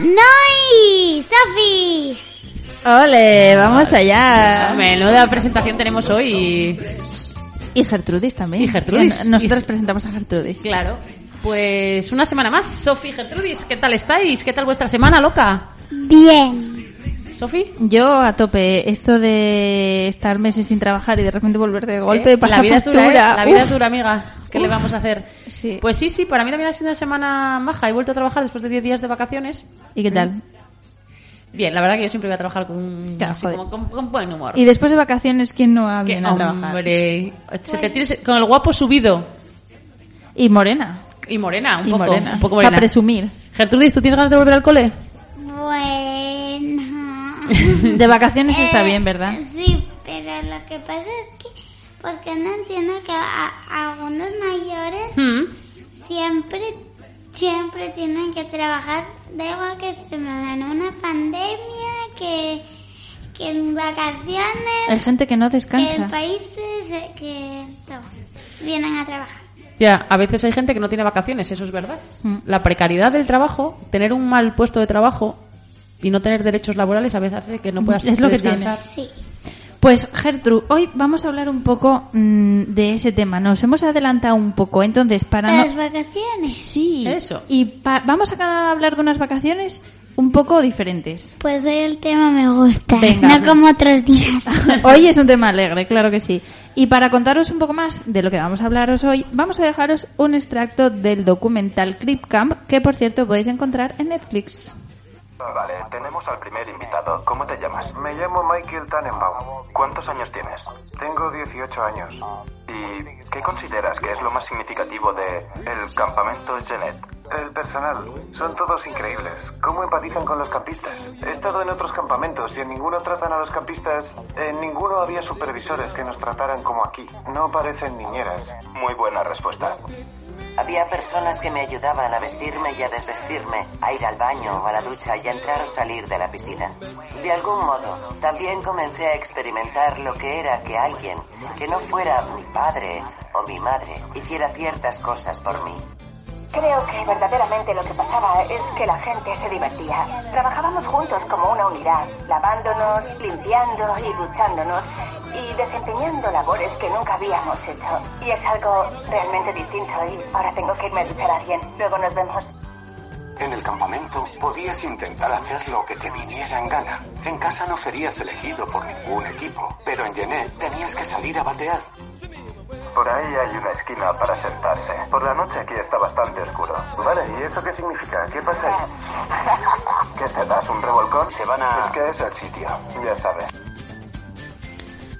Noi, Sofi. Ole, vamos allá. Menuda presentación tenemos hoy. Y Gertrudis también. Y Gertrudis. Nosotras presentamos a Gertrudis. Claro. Pues una semana más. Sofi Gertrudis, ¿qué tal estáis? ¿Qué tal vuestra semana, loca? Bien. ¿Sofi? Yo a tope, esto de estar meses sin trabajar y de repente volver de golpe, ¿Eh? pasar La vida es dura. ¿eh? La vida es dura, amiga. ¿Qué le vamos a hacer? Sí. Pues sí, sí, para mí también ha sido una semana maja. He vuelto a trabajar después de 10 días de vacaciones. ¿Y qué tal? Bien, la verdad que yo siempre voy a trabajar con, Claro, así como con, con buen humor. Y después de vacaciones, ¿quién no Que, bien a trabajar? hombre, se te tienes con el guapo subido. Y morena. Y morena, un y poco, morena. un poco Para morena. presumir. Gertrudis, ¿tú tienes ganas de volver al cole? Bueno. De vacaciones está Eh, bien, ¿verdad? Sí, pero lo que pasa es que, porque no entiendo que a, a algunos mayores Mm. siempre, siempre tienen que trabajar, da igual que estemos en una pandemia, que, que en vacaciones, Hay gente que no que descansa. en países, eh, que todo, vienen a trabajar. Ya, a veces hay gente que no tiene vacaciones, eso es verdad. Mm. La precariedad del trabajo, tener un mal puesto de trabajo y no tener derechos laborales a veces hace que no puedas Es lo que descansar. Sí. Pues Gertrude, hoy vamos a hablar un poco mm, de ese tema. Nos hemos adelantado un poco, entonces para no... Las vacaciones. Sí. Eso. Y pa- vamos a hablar de unas vacaciones un poco diferentes. Pues hoy el tema me gusta, Venga. no como otros días. Hoy es un tema alegre, claro que sí. Y para contaros un poco más de lo que vamos a hablaros hoy, vamos a dejaros un extracto del documental Crip Camp, que por cierto podéis encontrar en Netflix. Vale, tenemos al primer invitado. ¿Cómo te llamas? Me llamo Michael Tannenbaum. ¿Cuántos años tienes? Tengo 18 años. ¿Y qué consideras que es lo más significativo de el campamento Genet? El personal, son todos increíbles. ¿Cómo empatizan con los campistas? He estado en otros campamentos y en ninguno tratan a los campistas. En ninguno había supervisores que nos trataran como aquí. No parecen niñeras. Muy buena respuesta. Había personas que me ayudaban a vestirme y a desvestirme, a ir al baño o a la ducha y a entrar o salir de la piscina. De algún modo, también comencé a experimentar lo que era que alguien, que no fuera mi padre o mi madre, hiciera ciertas cosas por mí. Creo que verdaderamente lo que pasaba es que la gente se divertía. Trabajábamos juntos como una unidad, lavándonos, limpiando y duchándonos y desempeñando labores que nunca habíamos hecho. Y es algo realmente distinto y ahora tengo que irme a duchar a alguien. Luego nos vemos. En el campamento podías intentar hacer lo que te viniera en gana. En casa no serías elegido por ningún equipo, pero en Genet tenías que salir a batear. Por ahí hay una esquina para sentarse. Por la noche aquí está bastante oscuro. Vale, ¿y eso qué significa? ¿Qué pasa ahí? ¿Qué te das? ¿Un revolcón? Se van a... Es que es el sitio, ya sabes.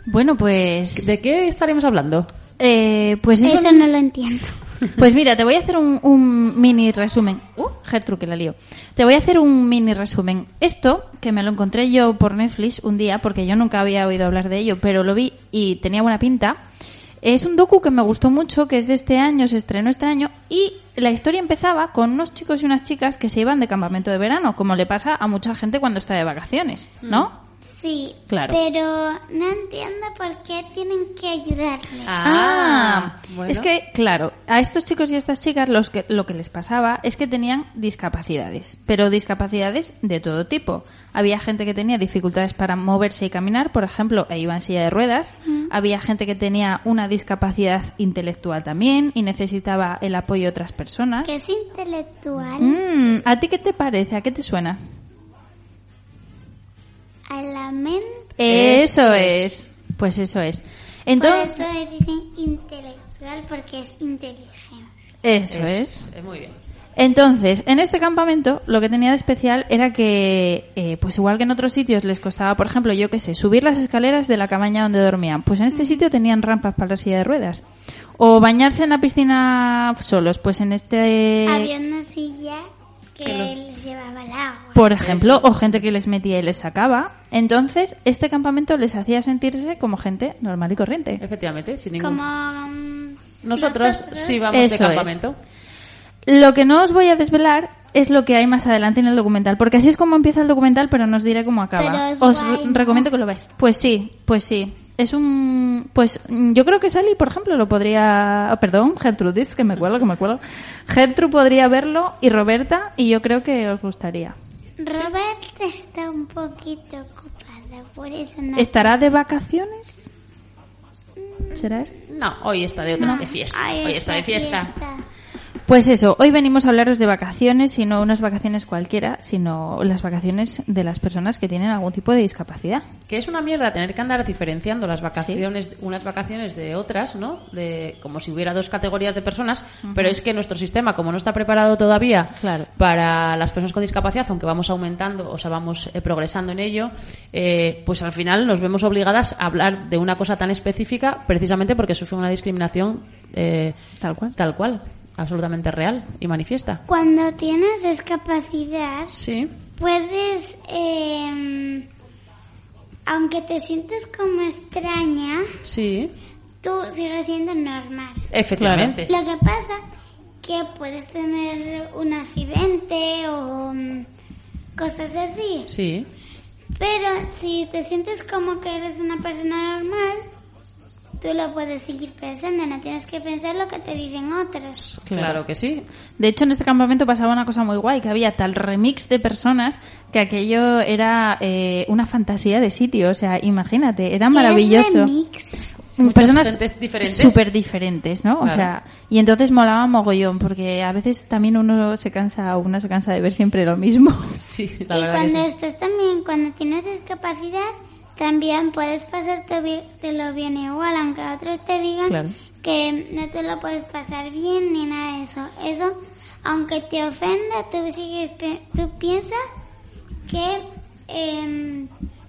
Bueno, pues... ¿De qué estaremos hablando? eh, pues es Eso un- no lo entiendo. Pues mira, te voy a hacer un, un mini resumen. Uh, Gertrude, que la lío. Te voy a hacer un mini resumen. Esto, que me lo encontré yo por Netflix un día, porque yo nunca había oído hablar de ello, pero lo vi y tenía buena pinta. Es un docu que me gustó mucho, que es de este año, se estrenó este año, y la historia empezaba con unos chicos y unas chicas que se iban de campamento de verano, como le pasa a mucha gente cuando está de vacaciones, ¿no? Sí, Claro. pero no entiendo por qué tienen que ayudarles. Ah, bueno. es que, claro, a estos chicos y a estas chicas los que, lo que les pasaba es que tenían discapacidades, pero discapacidades de todo tipo. Había gente que tenía dificultades para moverse y caminar, por ejemplo, e iba en silla de ruedas. Había gente que tenía una discapacidad intelectual también y necesitaba el apoyo de otras personas. Que es intelectual Mm, ¿A ti qué te parece? ¿A qué te suena? a la mente. Eso es. Pues eso es. Entonces, Por eso dicen intelectual porque es inteligente. eso es. Eh, muy bien. Entonces, en este campamento lo que tenía de especial era que, eh, pues igual que en otros sitios les costaba, por ejemplo, yo qué sé, subir las escaleras de la cabaña donde dormían, pues en este sitio tenían rampas para la silla de ruedas. O bañarse en la piscina solos, pues en este... Había una silla que les llevaba el agua. Por ejemplo, o gente que les metía y les sacaba. Entonces, este campamento les hacía sentirse como gente normal y corriente. Efectivamente, sin ningún... Como mm, Nosotros, sí vamos Eso de es. Lo que no os voy a desvelar es lo que hay más adelante en el documental, porque así es como empieza el documental, pero no os diré cómo acaba. Pero es os guay, re- ¿no? recomiendo que lo veáis. Pues sí, pues sí. Es un... Pues mm, yo creo que Sally, por ejemplo, lo podría... oh, perdón, Gertrudis, que me cuelo, que me cuelo. Gertrude podría verlo y Roberta, y yo creo que os gustaría. Robert está un poquito ocupada, por eso no. ¿Estará de vacaciones? ¿Será eso? No, hoy está de otra de fiesta. Ay, hoy está de fiesta. Pues eso, hoy venimos a hablaros de vacaciones y no unas vacaciones cualquiera, sino las vacaciones de las personas que tienen algún tipo de discapacidad. Que es una mierda tener que andar diferenciando las vacaciones, unas vacaciones de otras, ¿no? De, como si hubiera dos categorías de personas, pero es que nuestro sistema, como no está preparado todavía Claro. para las personas con discapacidad, aunque vamos aumentando, o sea, vamos eh, progresando en ello, eh, pues al final nos vemos obligadas a hablar de una cosa tan específica precisamente porque sufre una discriminación eh, Tal cual. tal cual, absolutamente real y manifiesta. Cuando tienes discapacidad, Sí, puedes, eh, aunque te sientes como extraña, sí, tú sigues siendo normal. efectivamente. Lo que pasa que puedes tener un accidente o mm, cosas así. Sí, Pero si te sientes como que eres una persona normal, tú lo puedes seguir pensando, no tienes que pensar lo que te dicen otros. claro que sí. De hecho, en este campamento pasaba una cosa muy guay, que había tal remix de personas que aquello era eh, una fantasía de sitio. O sea, imagínate, era ¿Qué es maravilloso. remix? Personas diferentes. súper diferentes, ¿no? O sea, y entonces molaba mogollón, porque a veces también uno se cansa, una se cansa de ver siempre lo mismo. Sí, la Y verdad cuando sí. estás también, cuando tienes discapacidad, también puedes pasártelo bien igual, aunque otros te digan Claro. que no te lo puedes pasar bien ni nada de eso. Eso, aunque te ofenda, tú sigues, pe- tú piensas que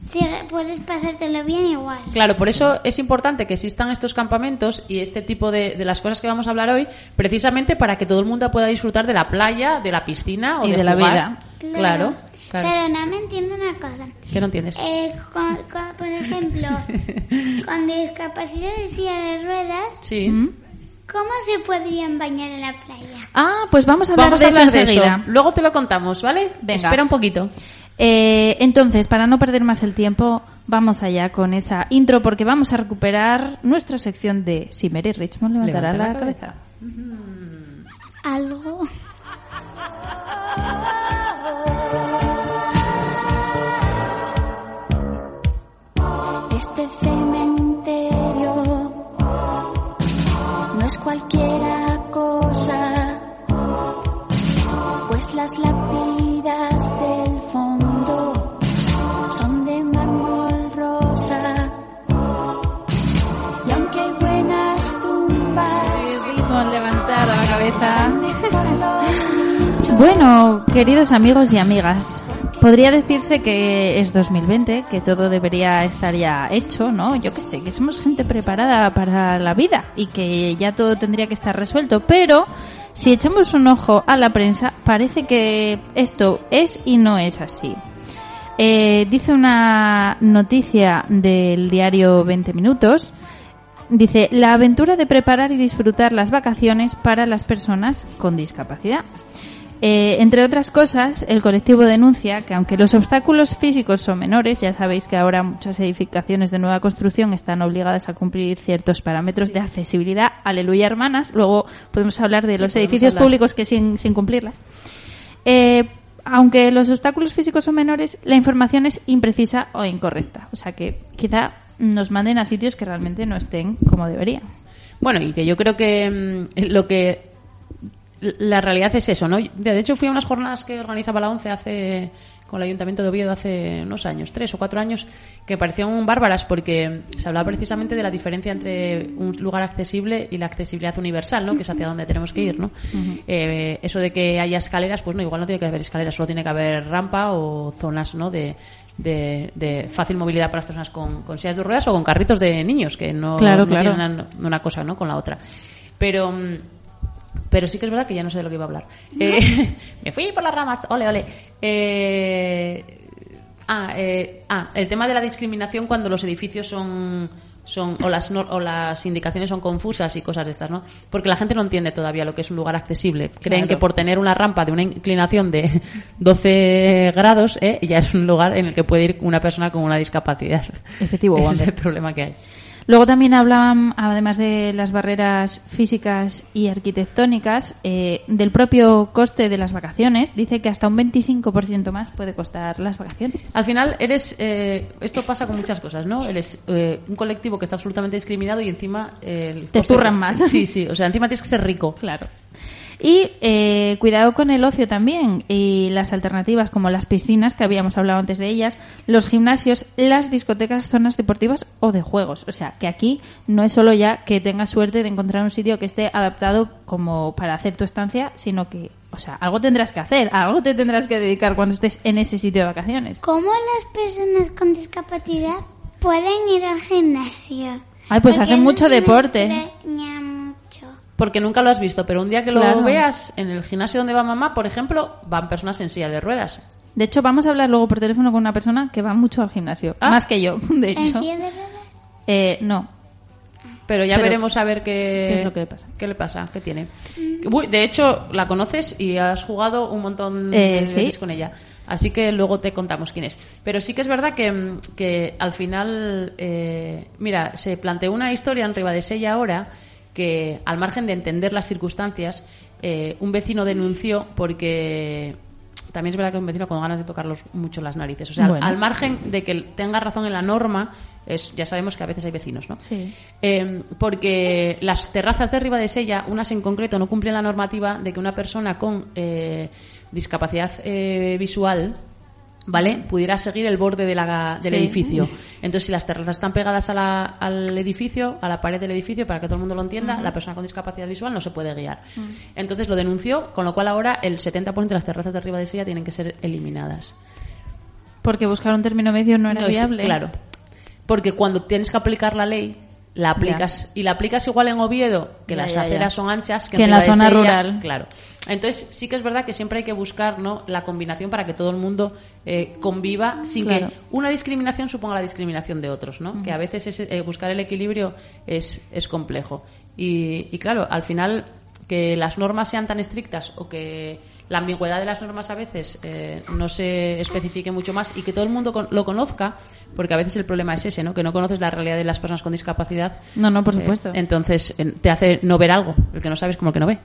sigue- puedes pasártelo bien igual. Claro, por eso es importante que existan estos campamentos y este tipo de, de las cosas que vamos a hablar hoy, precisamente para que todo el mundo pueda disfrutar de la playa, de la piscina o Y de la jugar. vida. Claro, claro. Pero no me entiendo una cosa. ¿Qué no entiendes? Eh, con- con- por ejemplo, con discapacidad de silla de ruedas, Sí. ¿cómo se podrían bañar en la playa? Ah, pues vamos a hablar Vamos de a hablar eso de enseguida. eso. Luego te lo contamos, ¿vale? Venga. Espera un poquito. Eh, entonces, para no perder más el tiempo, vamos allá con esa intro porque vamos a recuperar nuestra sección de Si Mary Richmond levantará Levanta la, la cabeza. Algo. Este cementerio no es cualquiera cosa, pues las lápidas del fondo son de mármol rosa. Y aunque hay buenas tumbas, levantada la cabeza. Bueno, queridos amigos y amigas, podría decirse que es 2020, que todo debería estar ya hecho, ¿no? Yo qué sé, que somos gente preparada para la vida y que ya todo tendría que estar resuelto, pero si echamos un ojo a la prensa, parece que esto es y no es así. Eh, dice una noticia del diario 20 Minutos. Dice, la aventura de preparar y disfrutar las vacaciones para las personas con discapacidad. Eh, entre otras cosas, el colectivo denuncia que aunque los obstáculos físicos son menores, ya sabéis que ahora muchas edificaciones de nueva construcción están obligadas a cumplir ciertos parámetros de accesibilidad, aleluya hermanas, luego podemos hablar de Sí, los edificios hablar. públicos que sin, sin cumplirlas. Eh, aunque los obstáculos físicos son menores, la información es imprecisa o incorrecta. O sea que quizá nos manden a sitios que realmente no estén como deberían. Bueno, y que yo creo que mm, lo que la realidad es eso, ¿no? De hecho, fui a unas jornadas que organizaba la ONCE hace con el Ayuntamiento de Oviedo hace unos años, tres o cuatro años, que parecían bárbaras porque se hablaba precisamente de la diferencia entre un lugar accesible y la accesibilidad universal, ¿no? Que es hacia donde tenemos que ir, ¿no? Eh, eso de que haya escaleras, pues no, igual no tiene que haber escaleras, solo tiene que haber rampa o zonas, ¿no? De, de, de fácil movilidad para las personas con, con sillas de ruedas o con carritos de niños, que no, Claro, no claro. tienen una, una cosa, ¿no? Con la otra. Pero... pero sí que es verdad que ya no sé de lo que iba a hablar. Eh, me fui por las ramas, ole, ole. Eh, ah, eh, ah, el tema de la discriminación cuando los edificios son son o las o las indicaciones son confusas y cosas de estas, ¿no? Porque la gente no entiende todavía lo que es un lugar accesible. Creen Claro. que por tener una rampa de una inclinación de 12 grados, ¿eh? ya es un lugar en el que puede ir una persona con una discapacidad. Efectivo, Ese es el problema que hay. Luego también hablaban, además de las barreras físicas y arquitectónicas, eh, del propio coste de las vacaciones. Dice que hasta un 25% más puede costar las vacaciones. Al final eres, eh, esto pasa con muchas cosas, ¿no? Eres eh, un colectivo que está absolutamente discriminado y encima eh, el Te zurran más. Sí, sí, o sea, encima tienes que ser rico. Claro. Y eh, cuidado con el ocio también y las alternativas como las piscinas, que habíamos hablado antes de ellas, los gimnasios, las discotecas, zonas deportivas o de juegos. O sea, que aquí no es solo ya que tengas suerte de encontrar un sitio que esté adaptado como para hacer tu estancia, sino que, o sea, algo tendrás que hacer, algo te tendrás que dedicar cuando estés en ese sitio de vacaciones. ¿Cómo las personas con discapacidad pueden ir al gimnasio? Ay, pues Porque hacen mucho deporte. Porque nunca lo has visto, pero un día que lo Claro. veas en el gimnasio donde va mamá, por ejemplo, van personas en silla de ruedas. De hecho, vamos a hablar luego por teléfono con una persona que va mucho al gimnasio, Ah. más que yo, de ¿En hecho. silla de ruedas? Eh, no, Pero ya Pero, veremos a ver qué, ¿qué es lo que le pasa? ¿Qué le pasa? ¿Qué tiene? Uy, de hecho, la conoces y has jugado un montón Eh, de sí. veces con ella. Así que luego te contamos quién es. Pero sí que es verdad que, mm, que al final, eh, mira, se planteó una historia en Ribadesella ahora que, al margen de entender las circunstancias, eh, un vecino denunció porque también es verdad que un vecino con ganas de tocarlos mucho las narices. O sea, Bueno. al margen de que tenga razón en la norma, es, ya sabemos que a veces hay vecinos, ¿no? Sí. Eh, porque las terrazas de Ribadesella, unas en concreto, no cumplen la normativa de que una persona con eh, discapacidad eh, visual, ¿vale? Pudiera seguir el borde de la- del Sí. edificio. Entonces, si las terrazas están pegadas a la- al edificio, a la pared del edificio, para que todo el mundo lo entienda, la persona con discapacidad visual no se puede guiar. Entonces lo denunció, con lo cual ahora el 70% de las terrazas de Ribadesella tienen que ser eliminadas. Porque buscar un término medio no era No es- viable. claro. Porque cuando tienes que aplicar la ley, la aplicas y la aplicas igual en Oviedo, que Ya, las aceras son anchas, que, Que en la zona rural. Claro. Entonces sí que es verdad que siempre hay que buscar ¿no? la combinación para que todo el mundo eh, conviva sin Claro. que una discriminación suponga la discriminación de otros, ¿no? Que a veces es, eh, buscar el equilibrio es, es complejo. Y, y claro, al final que las normas sean tan estrictas o que la ambigüedad de las normas a veces eh, no se especifique mucho más y que todo el mundo con- lo conozca, porque a veces el problema es ese, ¿no? Que no conoces la realidad de las personas con discapacidad. No, no, por Eh, supuesto. entonces te hace no ver algo, el que no sabes como el que no ve.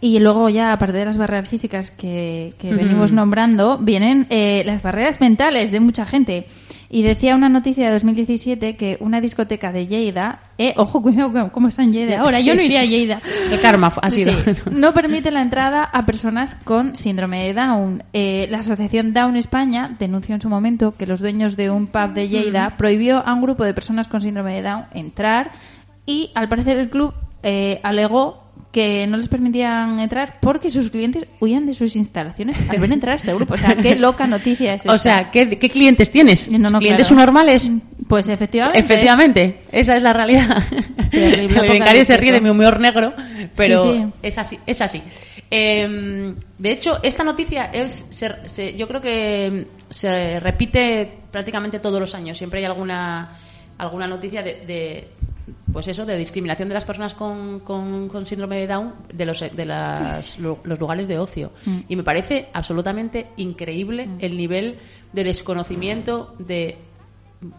Y luego ya, aparte de las barreras físicas que, venimos nombrando, vienen eh, las barreras mentales de mucha gente. Y decía una noticia de 2017 que una discoteca de Lleida, eh, ojo, cuidado cómo está en Lleida ahora, yo no iría a Lleida. El karma ha sido. Sí, no permite la entrada a personas con síndrome de Down. Eh, la asociación Down España denunció en su momento que los dueños de un pub de Lleida prohibió a un grupo de personas con síndrome de Down entrar y al parecer el club eh, alegó que no les permitían entrar porque sus clientes huían de sus instalaciones al ver entrar a este grupo. O sea, qué loca noticia es O esta. sea, ¿qué, qué clientes tienes? No, no, ¿Clientes claro. normales? Pues efectivamente. Efectivamente, esa es la realidad. Terrible, se ríe de mi humor negro, pero Sí, sí. es así, es así. Eh, de hecho, esta noticia es, se- se- yo creo que se repite prácticamente todos los años. Siempre hay alguna alguna noticia de, de, pues eso, de discriminación de las personas con, con, con síndrome de Down de los de las, los lugares de ocio. Mm. Y me parece absolutamente increíble el nivel de desconocimiento de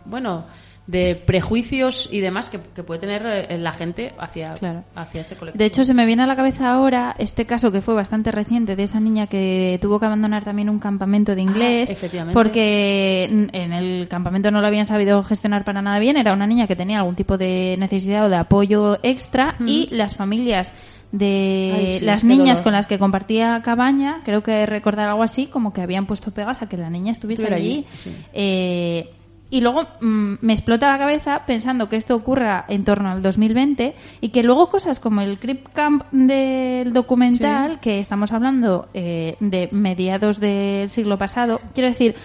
bueno, de prejuicios y demás que, que puede tener eh, la gente hacia, Claro. hacia este colectivo. De hecho, se me viene a la cabeza ahora este caso que fue bastante reciente de esa niña que tuvo que abandonar también un campamento de inglés Ah, porque en el campamento no lo habían sabido gestionar para nada bien. Era una niña que tenía algún tipo de necesidad o de apoyo extra y las familias de Ay, sí, las niñas dolor. con las que compartía cabaña, creo que recordar algo así, como que habían puesto pegas a que la niña estuviese allí. allí, sí. Eh, y luego mm, me explota la cabeza pensando que esto ocurra en torno al 2020 y que luego cosas como el Crip Camp del documental, que estamos hablando eh, de mediados del siglo pasado, quiero decir,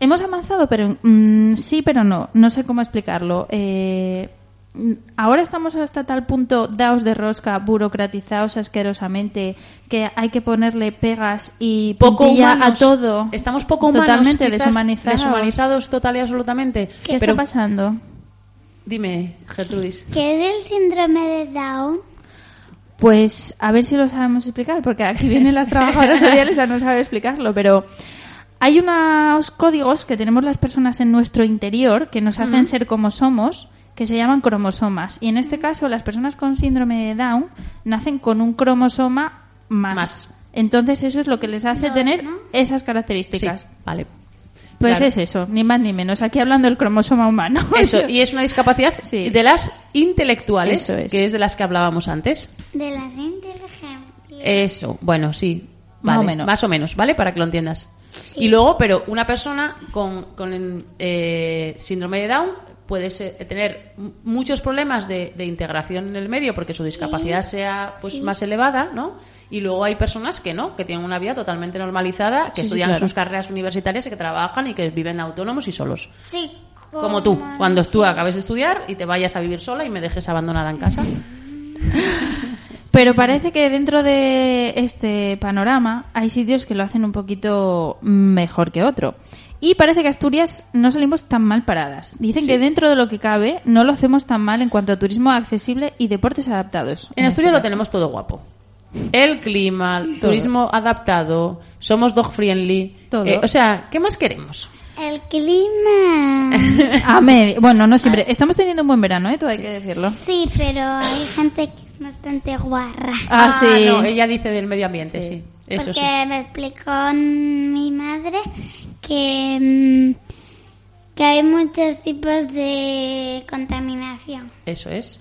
hemos avanzado, pero mm, sí, pero no. No sé cómo explicarlo. Eh, ahora estamos hasta tal punto daos de rosca, burocratizados asquerosamente, que hay que ponerle pegas y poco humanos. a todo. Estamos poco humanos. Totalmente deshumanizados. Deshumanizados total y absolutamente. ¿Qué Pero está pasando? dime, Gertrudis. ¿Qué es el síndrome de Down? Pues a ver si lo sabemos explicar, porque aquí vienen las trabajadoras sociales a no saber explicarlo, pero hay unos códigos que tenemos las personas en nuestro interior que nos hacen ser como somos, que se llaman cromosomas. Y en este caso, las personas con síndrome de Down nacen con un cromosoma más. Más. Entonces eso es lo que les hace tener ¿no? esas Sí, características. vale. Pues Claro. es eso, ni más ni menos. Aquí hablando del cromosoma humano. Eso, y es una discapacidad Sí. de las intelectuales, Eso es. que es de las que hablábamos antes. De las inteligencias. Eso, bueno, sí. Más o menos. Más o menos, ¿vale? Para que lo entiendas. Y luego, pero una persona con, con eh, síndrome de Down puede ser- tener muchos problemas de, de integración en el medio porque su discapacidad sea pues sí. más elevada, ¿no? Y luego hay personas que no, que tienen una vida totalmente normalizada, que Sí, estudian claro. sus carreras universitarias y que trabajan y que viven autónomos y solos. Sí, Como tú, cuando tú acabes de estudiar y te vayas a vivir sola y me dejes abandonada en casa. Pero parece que dentro de este panorama hay sitios que lo hacen un poquito mejor que otro. Y parece que Asturias no salimos tan mal paradas. Dicen que dentro de lo que cabe no lo hacemos tan mal en cuanto a turismo accesible y deportes adaptados. En este Asturias lo tenemos todo guapo. El clima, el turismo adaptado, somos dog friendly. Todo. Eh, o sea, ¿qué más queremos? El clima. A bueno, no siempre. Estamos teniendo un buen verano, ¿eh? Todo hay que decirlo. Sí, pero hay gente que es bastante guarra. Ah, sí. no, ella dice del medio ambiente, sí. Eso porque sí. me explicó mi madre que, mm, que hay muchos tipos de contaminación. Eso es.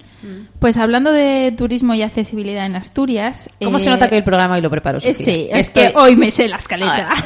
Pues hablando de turismo y accesibilidad en Asturias. ¿Cómo se eh, nota que el programa hoy lo preparo? eh, Sofía? Sí, es Estoy- que hoy me sé la escaleta. Ay,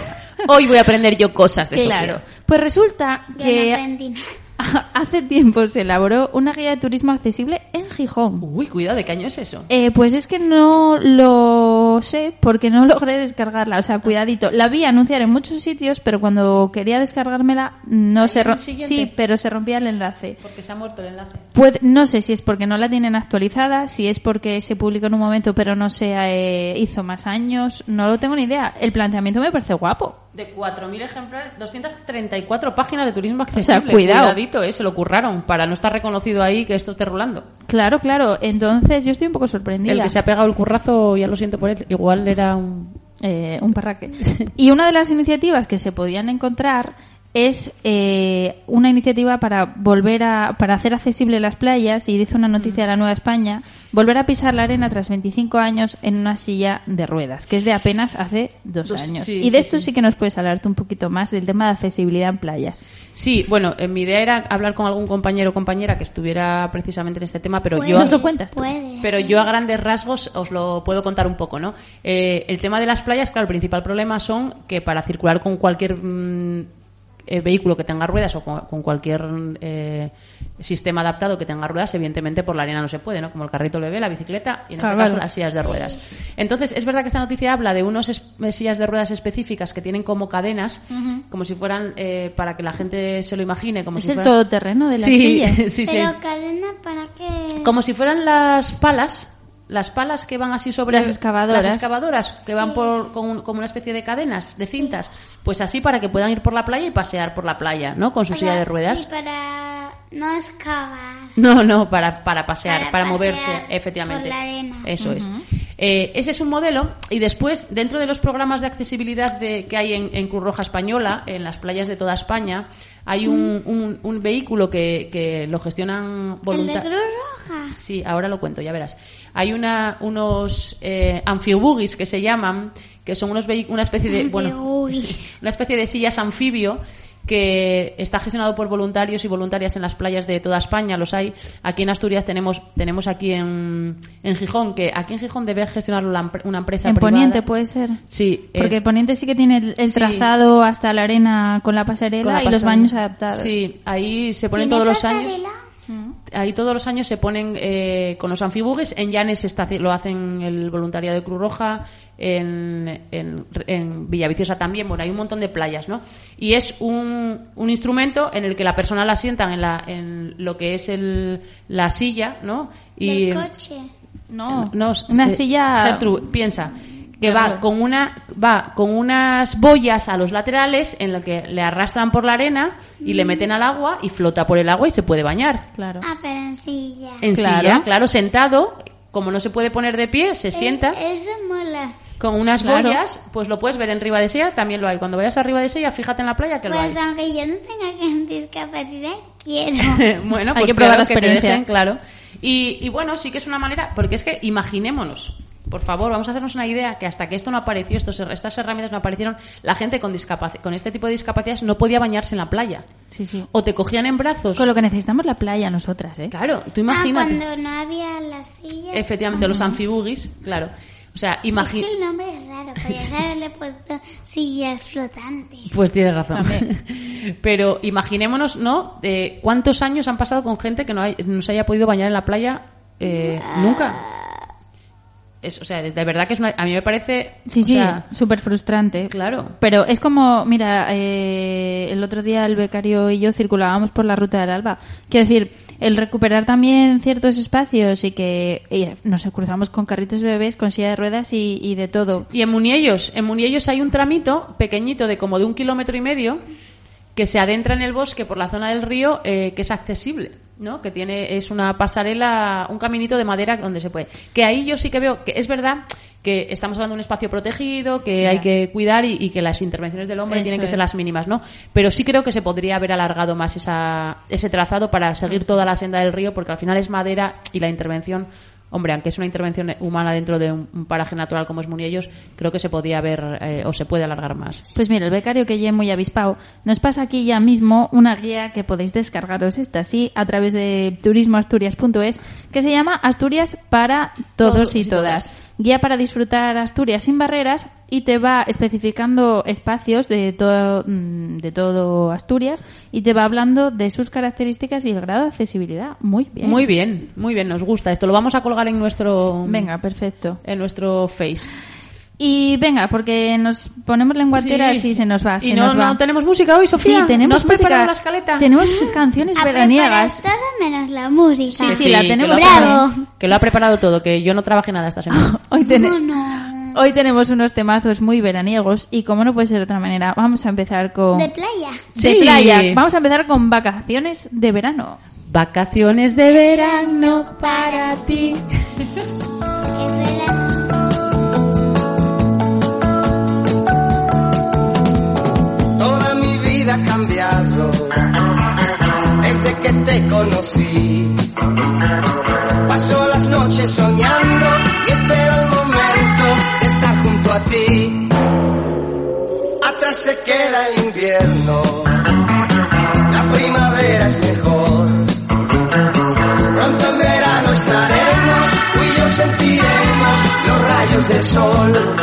Hoy voy a aprender yo cosas de Claro. Sofía. Pues resulta Yo no que aprendí nada. hace tiempo se elaboró una guía de turismo accesible en Gijón. Uy, cuidado, ¿de qué año es eso? Eh, pues es que no lo sé porque no logré descargarla. O sea, cuidadito. La vi anunciar en muchos sitios, pero cuando quería descargármela no se en el ro- siguiente? Sí, pero se rompía el enlace. Porque se ha muerto el enlace. Puede- no sé si es porque no la tienen actualizada, si es porque se publicó en un momento pero no se eh, hizo más años, no lo tengo ni idea. El planteamiento me parece guapo. De 4.000 ejemplares, 234 páginas de turismo accesible. cuidado. Cuidadito, eh, se lo curraron para no estar reconocido ahí que esto esté rulando. Claro, claro. Entonces yo estoy un poco sorprendida. El que se ha pegado el currazo, ya lo siento por él, igual era un... Eh, un parraque. Y una de las iniciativas que se podían encontrar es eh, una iniciativa para volver a para hacer accesible las playas y dice una noticia de la Nueva España volver a pisar la arena tras 25 años en una silla de ruedas que es de apenas hace dos, Dos- años sí, y sí, de esto sí. sí. que nos puedes hablarte un poquito más del tema de accesibilidad en playas Sí, bueno, eh, mi idea era hablar con algún compañero o compañera que estuviera precisamente en este tema, pero yo... Nos lo cuentas tú. Puedes. Pero yo a grandes rasgos os lo puedo contar un poco, ¿no? Eh, el tema de las playas, claro, el principal problema son que para circular con cualquier mm, eh, vehículo que tenga ruedas o con, con cualquier eh, sistema adaptado que tenga ruedas, evidentemente por la arena no se puede, ¿no? Como el carrito bebé, la bicicleta y en Claro, este caso claro. las sillas de ruedas. Entonces, es verdad que esta noticia habla de unos es- eh, sillas de ruedas específicas que tienen como cadenas, como si fueran, eh, para que la gente se lo imagine, como es si el fueran... todoterreno de las Sí, sillas sí, sí. Pero cadena para qué. Como si fueran las palas, las palas que van así sobre Las excavadoras. las excavadoras que van por con un- como una especie de cadenas, de cintas, pues así para que puedan ir por la playa y pasear por la playa, ¿no? Con su O silla de ruedas. Sí, para no excavar. No, no, para, para pasear, para, Para moverse, efectivamente. por la arena. Eso es. Eh, ese es un modelo y después, dentro de los programas de accesibilidad de- que hay en, en Cruz Roja Española, en las playas de toda España, hay un, un- un vehículo que, que lo gestionan El de voluntarios. Cruz Roja. Sí, ahora lo cuento, ya verás. Hay una, unos eh, que se llaman, que son unos una especie de, bueno, una especie de sillas anfibio que está gestionado por voluntarios y voluntarias en las playas de toda España, los hay. Aquí en Asturias tenemos, tenemos aquí en, en Gijón, que aquí en Gijón debe gestionarlo una empresa En privada. Poniente puede ser. Sí, eh, Porque Poniente sí que tiene el, el trazado hasta la arena con la pasarela con la y los baños adaptados. Sí, ahí se ponen ¿Tiene todos los años. Ahí todos los años se ponen eh, con los anfibugues. En Llanes está, lo hacen el voluntariado de Cruz Roja, en, en, en Villaviciosa también. Bueno, hay un montón de playas, ¿no? Y es un, un instrumento en el que la persona la sientan en, la, en lo que es el, la silla, ¿no? Y, Del coche. No, no, una eh, silla... Gertrude, piensa que va con una va con unas boyas a los laterales en lo que le arrastran por la arena y le meten al agua y flota por el agua y se puede bañar. Claro. Ah, pero en silla. En Claro. silla, claro, sentado, como no se puede poner de pie, se sienta Eh, Eso mola. con unas claro. boyas, pues lo puedes ver en Riva de Sella, también lo hay. Cuando vayas a Riva de Sella, fíjate en la playa que lo hay. Pues aunque yo no tenga que discapacidad, quiero. bueno, Hay pues que probar claro, la que te experiencia. dejen, claro. Y, y bueno, sí que es una manera, porque es que imaginémonos, por favor, vamos a hacernos una idea que hasta que esto no apareció, estos, estas herramientas no aparecieron, la gente con, discapac- con este tipo de discapacidades no podía bañarse en la playa. Sí, sí. O te cogían en brazos. Con lo que necesitamos la playa nosotras, ¿eh? Claro, tú Ah, imagínate. cuando no había las sillas. Efectivamente, los anfibugis, claro. O sea, Es que imagínate. el nombre es raro, podría haberle puesto sillas flotantes. Pues tienes razón. Pero imaginémonos, ¿no? Eh, ¿Cuántos años han pasado con gente que no, hay- no se haya podido bañar en la playa eh, nunca? Es, o sea, de verdad que es una, a mí me parece... Sí, sí, sea, súper frustrante. Claro. Pero es como, mira, eh, el otro día el becario y yo circulábamos por la ruta del Alba. Quiero decir, el recuperar también ciertos espacios y que y nos cruzamos con carritos de bebés, con silla de ruedas y, y de todo. Y en Muniellos, en Muniellos hay un tramito pequeñito de como de un kilómetro y medio que se adentra en el bosque por la zona del río eh, que es accesible. ¿No? que tiene es una pasarela un caminito de madera donde se puede que ahí yo sí que veo que es verdad que estamos hablando de un espacio protegido que hay que cuidar y, y que las intervenciones del hombre Eso tienen que es. ser las mínimas no pero sí creo que se podría haber alargado más esa, ese trazado para seguir toda la senda del río porque al final es madera y la intervención Hombre, aunque es una intervención humana dentro de un, paraje natural como es Muniellos, creo que se podía haber eh, o se puede alargar más. Pues mira, el becario que ya muy avispado nos pasa aquí ya mismo una guía que podéis descargaros esta sí a través de turismoasturias.es que se llama Asturias para todos, Todos y todas. Guía para disfrutar Asturias sin barreras y te va especificando espacios de todo, mm, de todo Asturias y te va hablando de sus características y el grado de accesibilidad. Muy bien. Muy bien, muy bien, nos gusta esto. Lo vamos a colgar en nuestro Venga, perfecto. en nuestro Face. Y venga, porque nos ponemos lenguateras Sí. y se nos va. ¿Y se no, nos va. no tenemos música hoy, Sofía? Sí, tenemos ¿No has música. preparado la escaleta? Tenemos canciones veraniegas. todo menos la música. Sí, sí, la que tenemos lo ha Bravo. preparado- Que lo ha preparado todo, que yo no trabajé nada esta semana. Hoy, No, no. Hoy tenemos unos temazos muy veraniegos y como no puede ser de otra manera, vamos a empezar con... De playa. de Sí. playa. Vamos a empezar con vacaciones de verano. Vacaciones de verano para ti. Toda mi vida ha cambiado desde que te conocí. Paso las noches soñando ti. Atrás se queda el invierno, la primavera es mejor. Pronto en verano estaremos, tú y yo sentiremos los rayos del sol.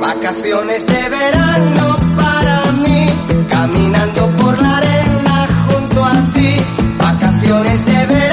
Vacaciones de verano para mí, caminando por la arena junto a ti. Vacaciones de verano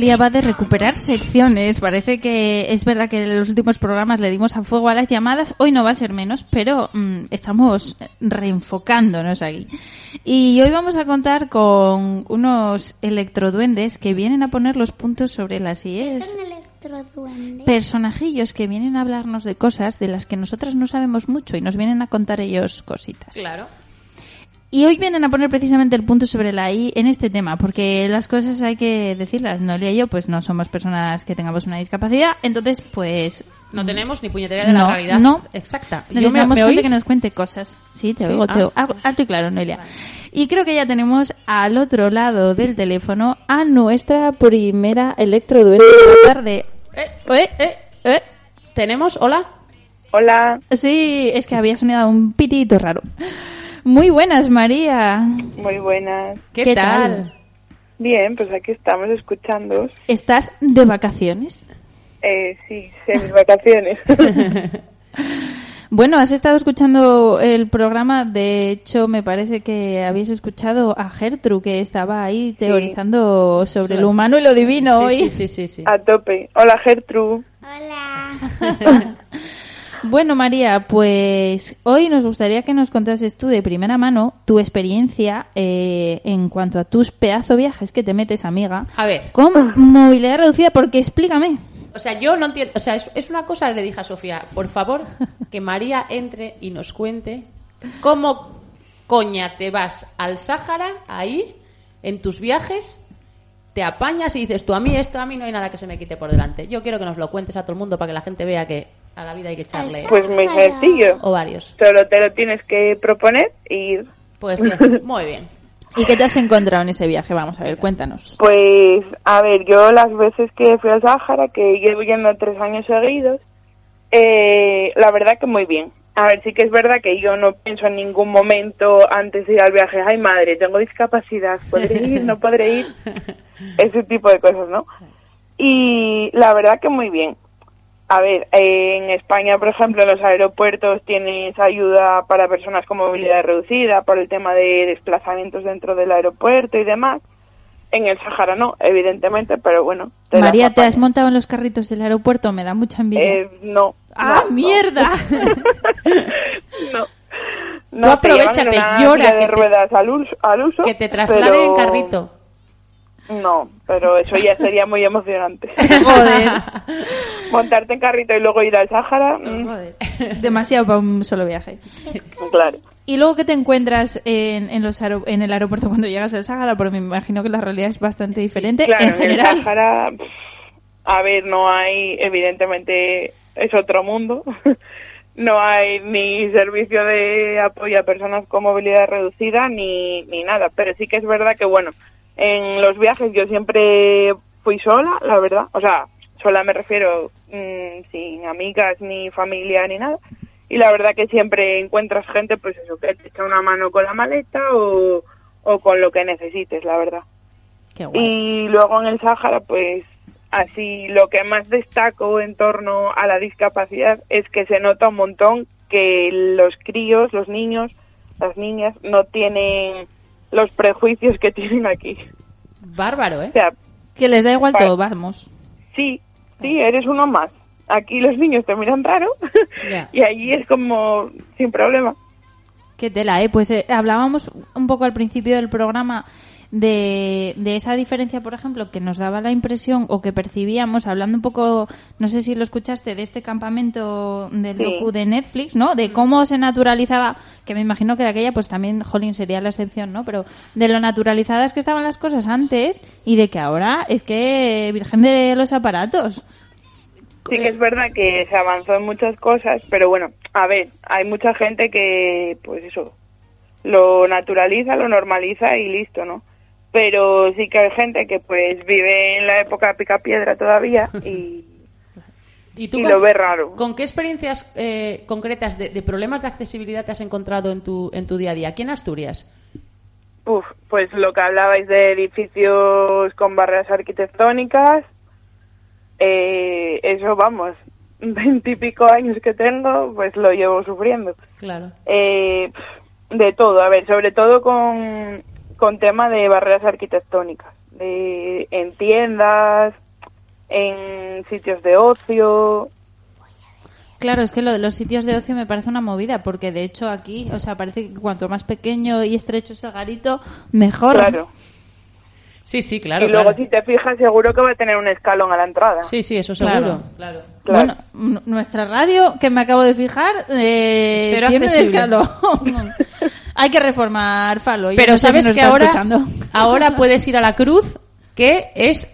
el día va de recuperar secciones. Parece que es verdad que en los últimos programas le dimos a fuego a las llamadas. Hoy no va a ser menos, pero mm, estamos reenfocándonos aquí. Y hoy vamos a contar con unos electroduendes que vienen a poner los puntos sobre las IES. Son electroduendes. Personajillos que vienen a hablarnos de cosas de las que nosotras no sabemos mucho y nos vienen a contar ellos cositas. Claro. Y hoy vienen a poner precisamente el punto sobre la I en este tema, porque las cosas hay que decirlas. Noelia y yo, pues no somos personas que tengamos una discapacidad, entonces, pues. No tenemos ni puñetera de la No, realidad no. exacta. Yo me- Necesitamos ¿me gente que nos cuente cosas. Sí, te Sí, oigo, te ah. oigo. Algo- Alto y claro, Noelia. Y creo que ya tenemos al otro lado del teléfono a nuestra primera electroduende de la tarde. Eh, eh, eh. ¿Tenemos? ¿Hola? Hola. Sí, es que había sonado un pitito raro. Muy buenas, María. Muy buenas. ¿Qué, ¿Qué tal? tal? Bien, pues aquí estamos escuchando. ¿Estás de vacaciones? Eh, sí, mis vacaciones. Bueno, has estado escuchando el programa. De hecho, me parece que habéis escuchado a Gertrude, que estaba ahí teorizando sobre lo humano y lo divino Sí, hoy. sí, sí, sí, sí. A tope. Hola, Gertrude. Hola. Bueno, María, pues hoy nos gustaría que nos contases tú de primera mano tu experiencia eh, en cuanto a tus pedazo viajes que te metes, amiga, A ver, con movilidad reducida, porque explícame. o sea, yo no entiendo, o sea, es, es una cosa que le dije a Sofía, por favor, que María entre y nos cuente cómo coña te vas al Sáhara, ahí, en tus viajes, te apañas y dices tú, a mí esto, a mí no hay nada que se me quite por delante. Yo quiero que nos lo cuentes a todo el mundo para que la gente vea que a la vida hay que echarle Pues muy sencillo. ovarios. Solo te lo tienes que proponer y ir. Pues bien, muy bien. ¿Y qué te has encontrado en ese viaje? Vamos a ver, cuéntanos. Pues, a ver, yo las veces que fui al Sáhara, que llevo yendo tres años seguidos, eh, la verdad que muy bien. A ver, sí que es verdad que yo no pienso en ningún momento antes de ir al viaje, ay madre, tengo discapacidad, podré ir, no podré ir, ese tipo de cosas, ¿no? Y la verdad que muy bien. A ver, en España, por ejemplo, en los aeropuertos tienes ayuda para personas con movilidad reducida por el tema de desplazamientos dentro del aeropuerto y demás. En el Sahara no, evidentemente, pero bueno. te María, ¿te has montado en los carritos del aeropuerto? Me da mucha envidia. Eh, no. ¡Ah, no, no. mierda! no. Tú aprovechate, te llevan en una llora, que de te- ruedas al uso, al uso, Que te trasladen pero- en carrito. No, pero eso ya sería muy emocionante. Joder. Montarte en carrito y luego ir al Sáhara, mm, Demasiado para un solo viaje. claro. ¿Y luego qué te encuentras en, en, los en el aeropuerto cuando llegas al Sáhara? Porque me imagino que la realidad es bastante diferente Claro, en en el. Sáhara, a ver, no hay, evidentemente, es otro mundo. No hay ni servicio de apoyo a personas con movilidad reducida ni, ni nada. Pero sí que es verdad que, bueno, en los viajes yo siempre fui sola, la verdad. O sea, sola me refiero mm, sin amigas ni familia ni nada. Y la verdad que siempre encuentras gente, pues eso, que te echa una mano con la maleta o, o con lo que necesites, la verdad. Qué guay. Y luego en el Sáhara, pues así lo que más destaco en torno a la discapacidad es que se nota un montón que los críos, los niños, las niñas no tienen los prejuicios que tienen aquí. Bárbaro, ¿eh? O sea, Que les da igual Vale. todo, vamos. sí, sí, eres uno más. Aquí los niños te miran raro y allí es como sin problema. Qué tela, ¿eh? Pues eh, hablábamos un poco al principio del programa de, de esa diferencia, por ejemplo, que nos daba la impresión o que percibíamos, hablando un poco, no sé si lo escuchaste, de este campamento del Sí. docu de Netflix, ¿no? De cómo se naturalizaba, que me imagino que de aquella, pues también, Jolín sería la excepción, ¿no? Pero de lo naturalizadas que estaban las cosas antes y de que ahora es que virgen de los aparatos. Sí que es verdad que se avanzó en muchas cosas, pero bueno, a ver, hay mucha gente que, pues eso, lo naturaliza, lo normaliza y listo, ¿no? Pero sí que hay gente que pues vive en la época picapiedra todavía y, ¿Y tú y con, lo ve raro. con qué experiencias eh, concretas de, de problemas de accesibilidad te has encontrado en tu, en tu día a día? Aquí en Asturias. Uf, pues lo que hablabais de edificios con barreras arquitectónicas, eh, eso vamos, veintipico años que tengo, pues lo llevo sufriendo. Claro. Eh, de todo, a ver, sobre todo con, con tema de barreras arquitectónicas. eh, en tiendas, en sitios de ocio. Claro, es que lo de los sitios de ocio me parece una movida, porque de hecho aquí, o sea, parece que cuanto más pequeño y estrecho es el garito, mejor. Claro. Sí, sí, claro. y luego claro. si te fijas seguro que va a tener un escalón a la entrada. Sí, sí, eso Claro. seguro. Claro. Bueno, nuestra radio, que me acabo de fijar, eh, tiene un escalón. Hay que reformar Falo. yo Pero no sé si sabes nos que ahora, escuchando. ahora puedes ir a la Cruz, que es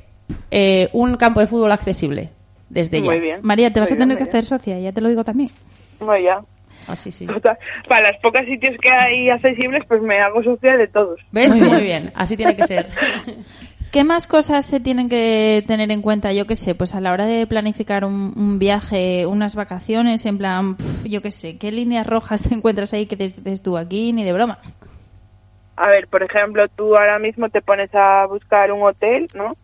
eh, un campo de fútbol accesible. Desde ya. Muy bien. María, te vas Muy a tener bien, que hacer socia, ya te lo digo también. Bueno, ya. Ah, sí, sí. Total, Para los pocos sitios que hay accesibles, pues me hago socia de todos. ¿Ves? Muy bien. Así tiene que ser. ¿Qué más cosas se tienen que tener en cuenta? Yo qué sé, pues a la hora de planificar un, un viaje, unas vacaciones, en plan, yo qué sé, ¿qué líneas rojas te encuentras ahí que dices tú aquí ni de broma? A ver, por ejemplo, tú ahora mismo te pones a buscar un hotel, ¿no?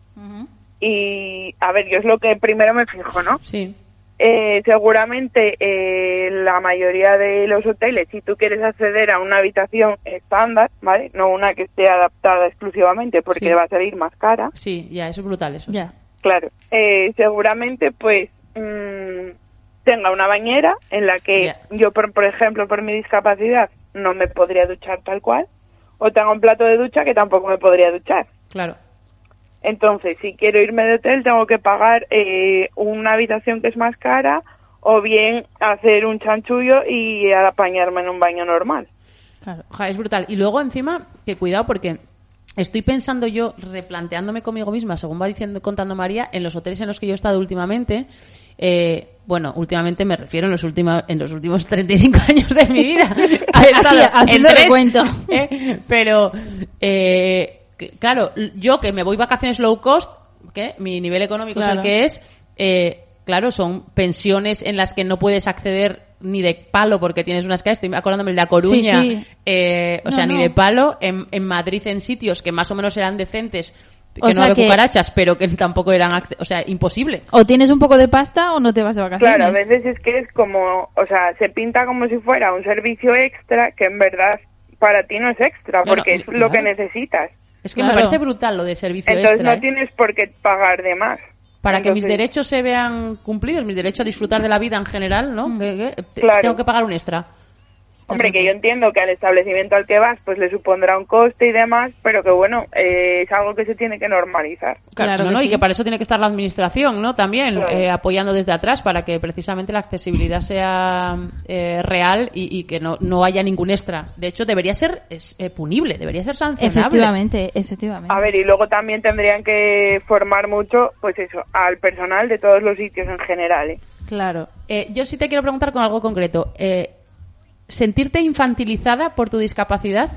Y, a ver, yo es lo que primero me fijo, ¿no? Sí. Eh, seguramente eh, la mayoría de los hoteles, si tú quieres acceder a una habitación estándar, ¿vale? No una que esté adaptada exclusivamente porque Sí. va a salir más cara. Sí, ya, eso es brutal. Eso. Ya. Claro. Eh, seguramente, pues, mm, tenga una bañera en la que yo, por, por ejemplo, por mi discapacidad, no me podría duchar tal cual. O tenga un plato de ducha que tampoco me podría duchar. Claro. Entonces, si quiero irme de hotel, tengo que pagar eh, una habitación que es más cara o bien hacer un chanchullo y apañarme en un baño normal. Claro, ja, es brutal. Y luego encima, que cuidado porque estoy pensando yo, replanteándome conmigo misma, según va diciendo, contando María, en los hoteles en los que yo he estado últimamente, eh, bueno, últimamente me refiero en los últimos, en los últimos 35 años de mi vida. Así, haciendo tres, recuento. ¿eh? Pero, eh, claro, yo que me voy vacaciones low cost, que mi nivel económico es Claro. el que es, eh, claro, son pensiones en las que no puedes acceder ni de palo porque tienes unas casas, estoy acordándome el de A Coruña, Sí, sí. eh, o No, sea, ni no. de palo, en, en Madrid en sitios que más o menos eran decentes, que O no sea había que- cucarachas, pero que tampoco eran, o sea, imposible. O tienes un poco de pasta o no te vas de vacaciones. Claro, a veces es que es como, o sea, se pinta como si fuera un servicio extra que en verdad para ti no es extra No, no, porque es claro. lo que necesitas. Es que me parece brutal lo de servicio Entonces extra. no ¿eh? tienes por qué pagar de más. Para que mis Entonces- derechos se vean cumplidos, mis derechos a disfrutar de la vida en general, ¿no? Que- que- te- Claro. Tengo que pagar un extra. Hombre, que yo entiendo que al establecimiento al que vas pues le supondrá un coste y demás, pero que bueno, eh, es algo que se tiene que normalizar. Claro, no, no, y que para eso tiene que estar la administración, ¿no? También Claro. eh, apoyando desde atrás para que precisamente la accesibilidad sea eh, real y, y que no, no haya ningún extra. De hecho, debería ser es, eh, punible, debería ser sancionable. Efectivamente, efectivamente. A ver, y luego también tendrían que formar mucho, pues eso, al personal de todos los sitios en general. ¿eh? Claro. Eh, yo sí te quiero preguntar con algo concreto. Eh, ¿Sentirte infantilizada por tu discapacidad?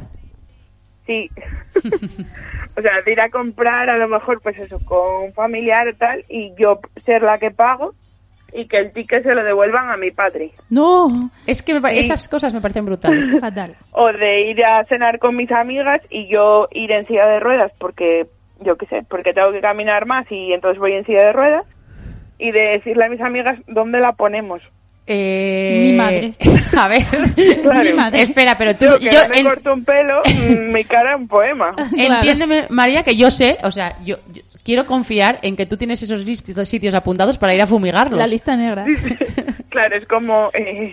Sí. o sea, de ir a comprar a lo mejor, pues eso, con un familiar o tal, y yo ser la que pago y que el ticket se lo devuelvan a mi padre. No. Es que me Sí. esas cosas me parecen brutales. Fatal. O de ir a cenar con mis amigas y yo ir en silla de ruedas porque, yo qué sé, porque tengo que caminar más y entonces voy en silla de ruedas. Y de decirle a mis amigas dónde la ponemos. Eh, Mi madre. A ver, Claro. espera, pero tú, Yo, que yo no me en- corto un pelo, mm, mi cara es un poema. entiéndeme, María, que yo sé, o sea, yo, yo quiero confiar en que tú tienes esos lis- sitios apuntados para ir a fumigarlos. La lista negra. Claro, es como eh,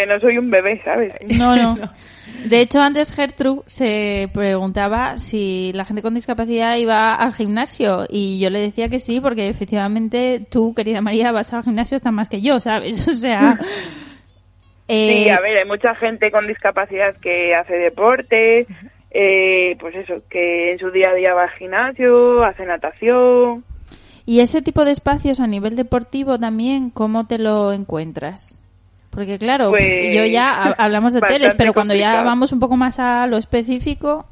que no soy un bebé, ¿sabes? No, no. De hecho, antes Gertrude se preguntaba si la gente con discapacidad iba al gimnasio y yo le decía que sí, porque efectivamente tú, querida María, vas al gimnasio hasta más que yo, ¿sabes? O sea... Sí, eh, a ver, hay mucha gente con discapacidad que hace deporte, eh, pues eso, que en su día a día va al gimnasio, hace natación. Y ese tipo de espacios a nivel deportivo también, ¿cómo te lo encuentras? Porque claro, Pues, yo ya ha- hablamos de bastante pero cuando ya complicado. vamos un poco más a lo específico,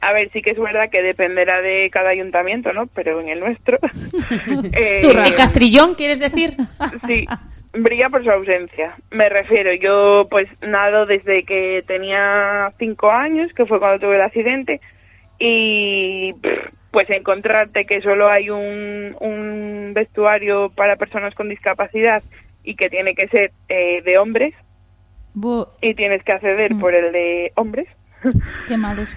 A ver, sí que es verdad que dependerá de cada ayuntamiento, ¿no? Pero en el nuestro. eh, ¿En Castrillón, quieres decir? Sí, brilla por su ausencia. Me refiero, yo pues nado desde que tenía cinco años, que fue cuando tuve el accidente, y pues encontrarte que solo hay un, un vestuario para personas con discapacidad y que tiene que ser eh, de hombres bu- y tienes que acceder Mm. por el de hombres. qué mal eso.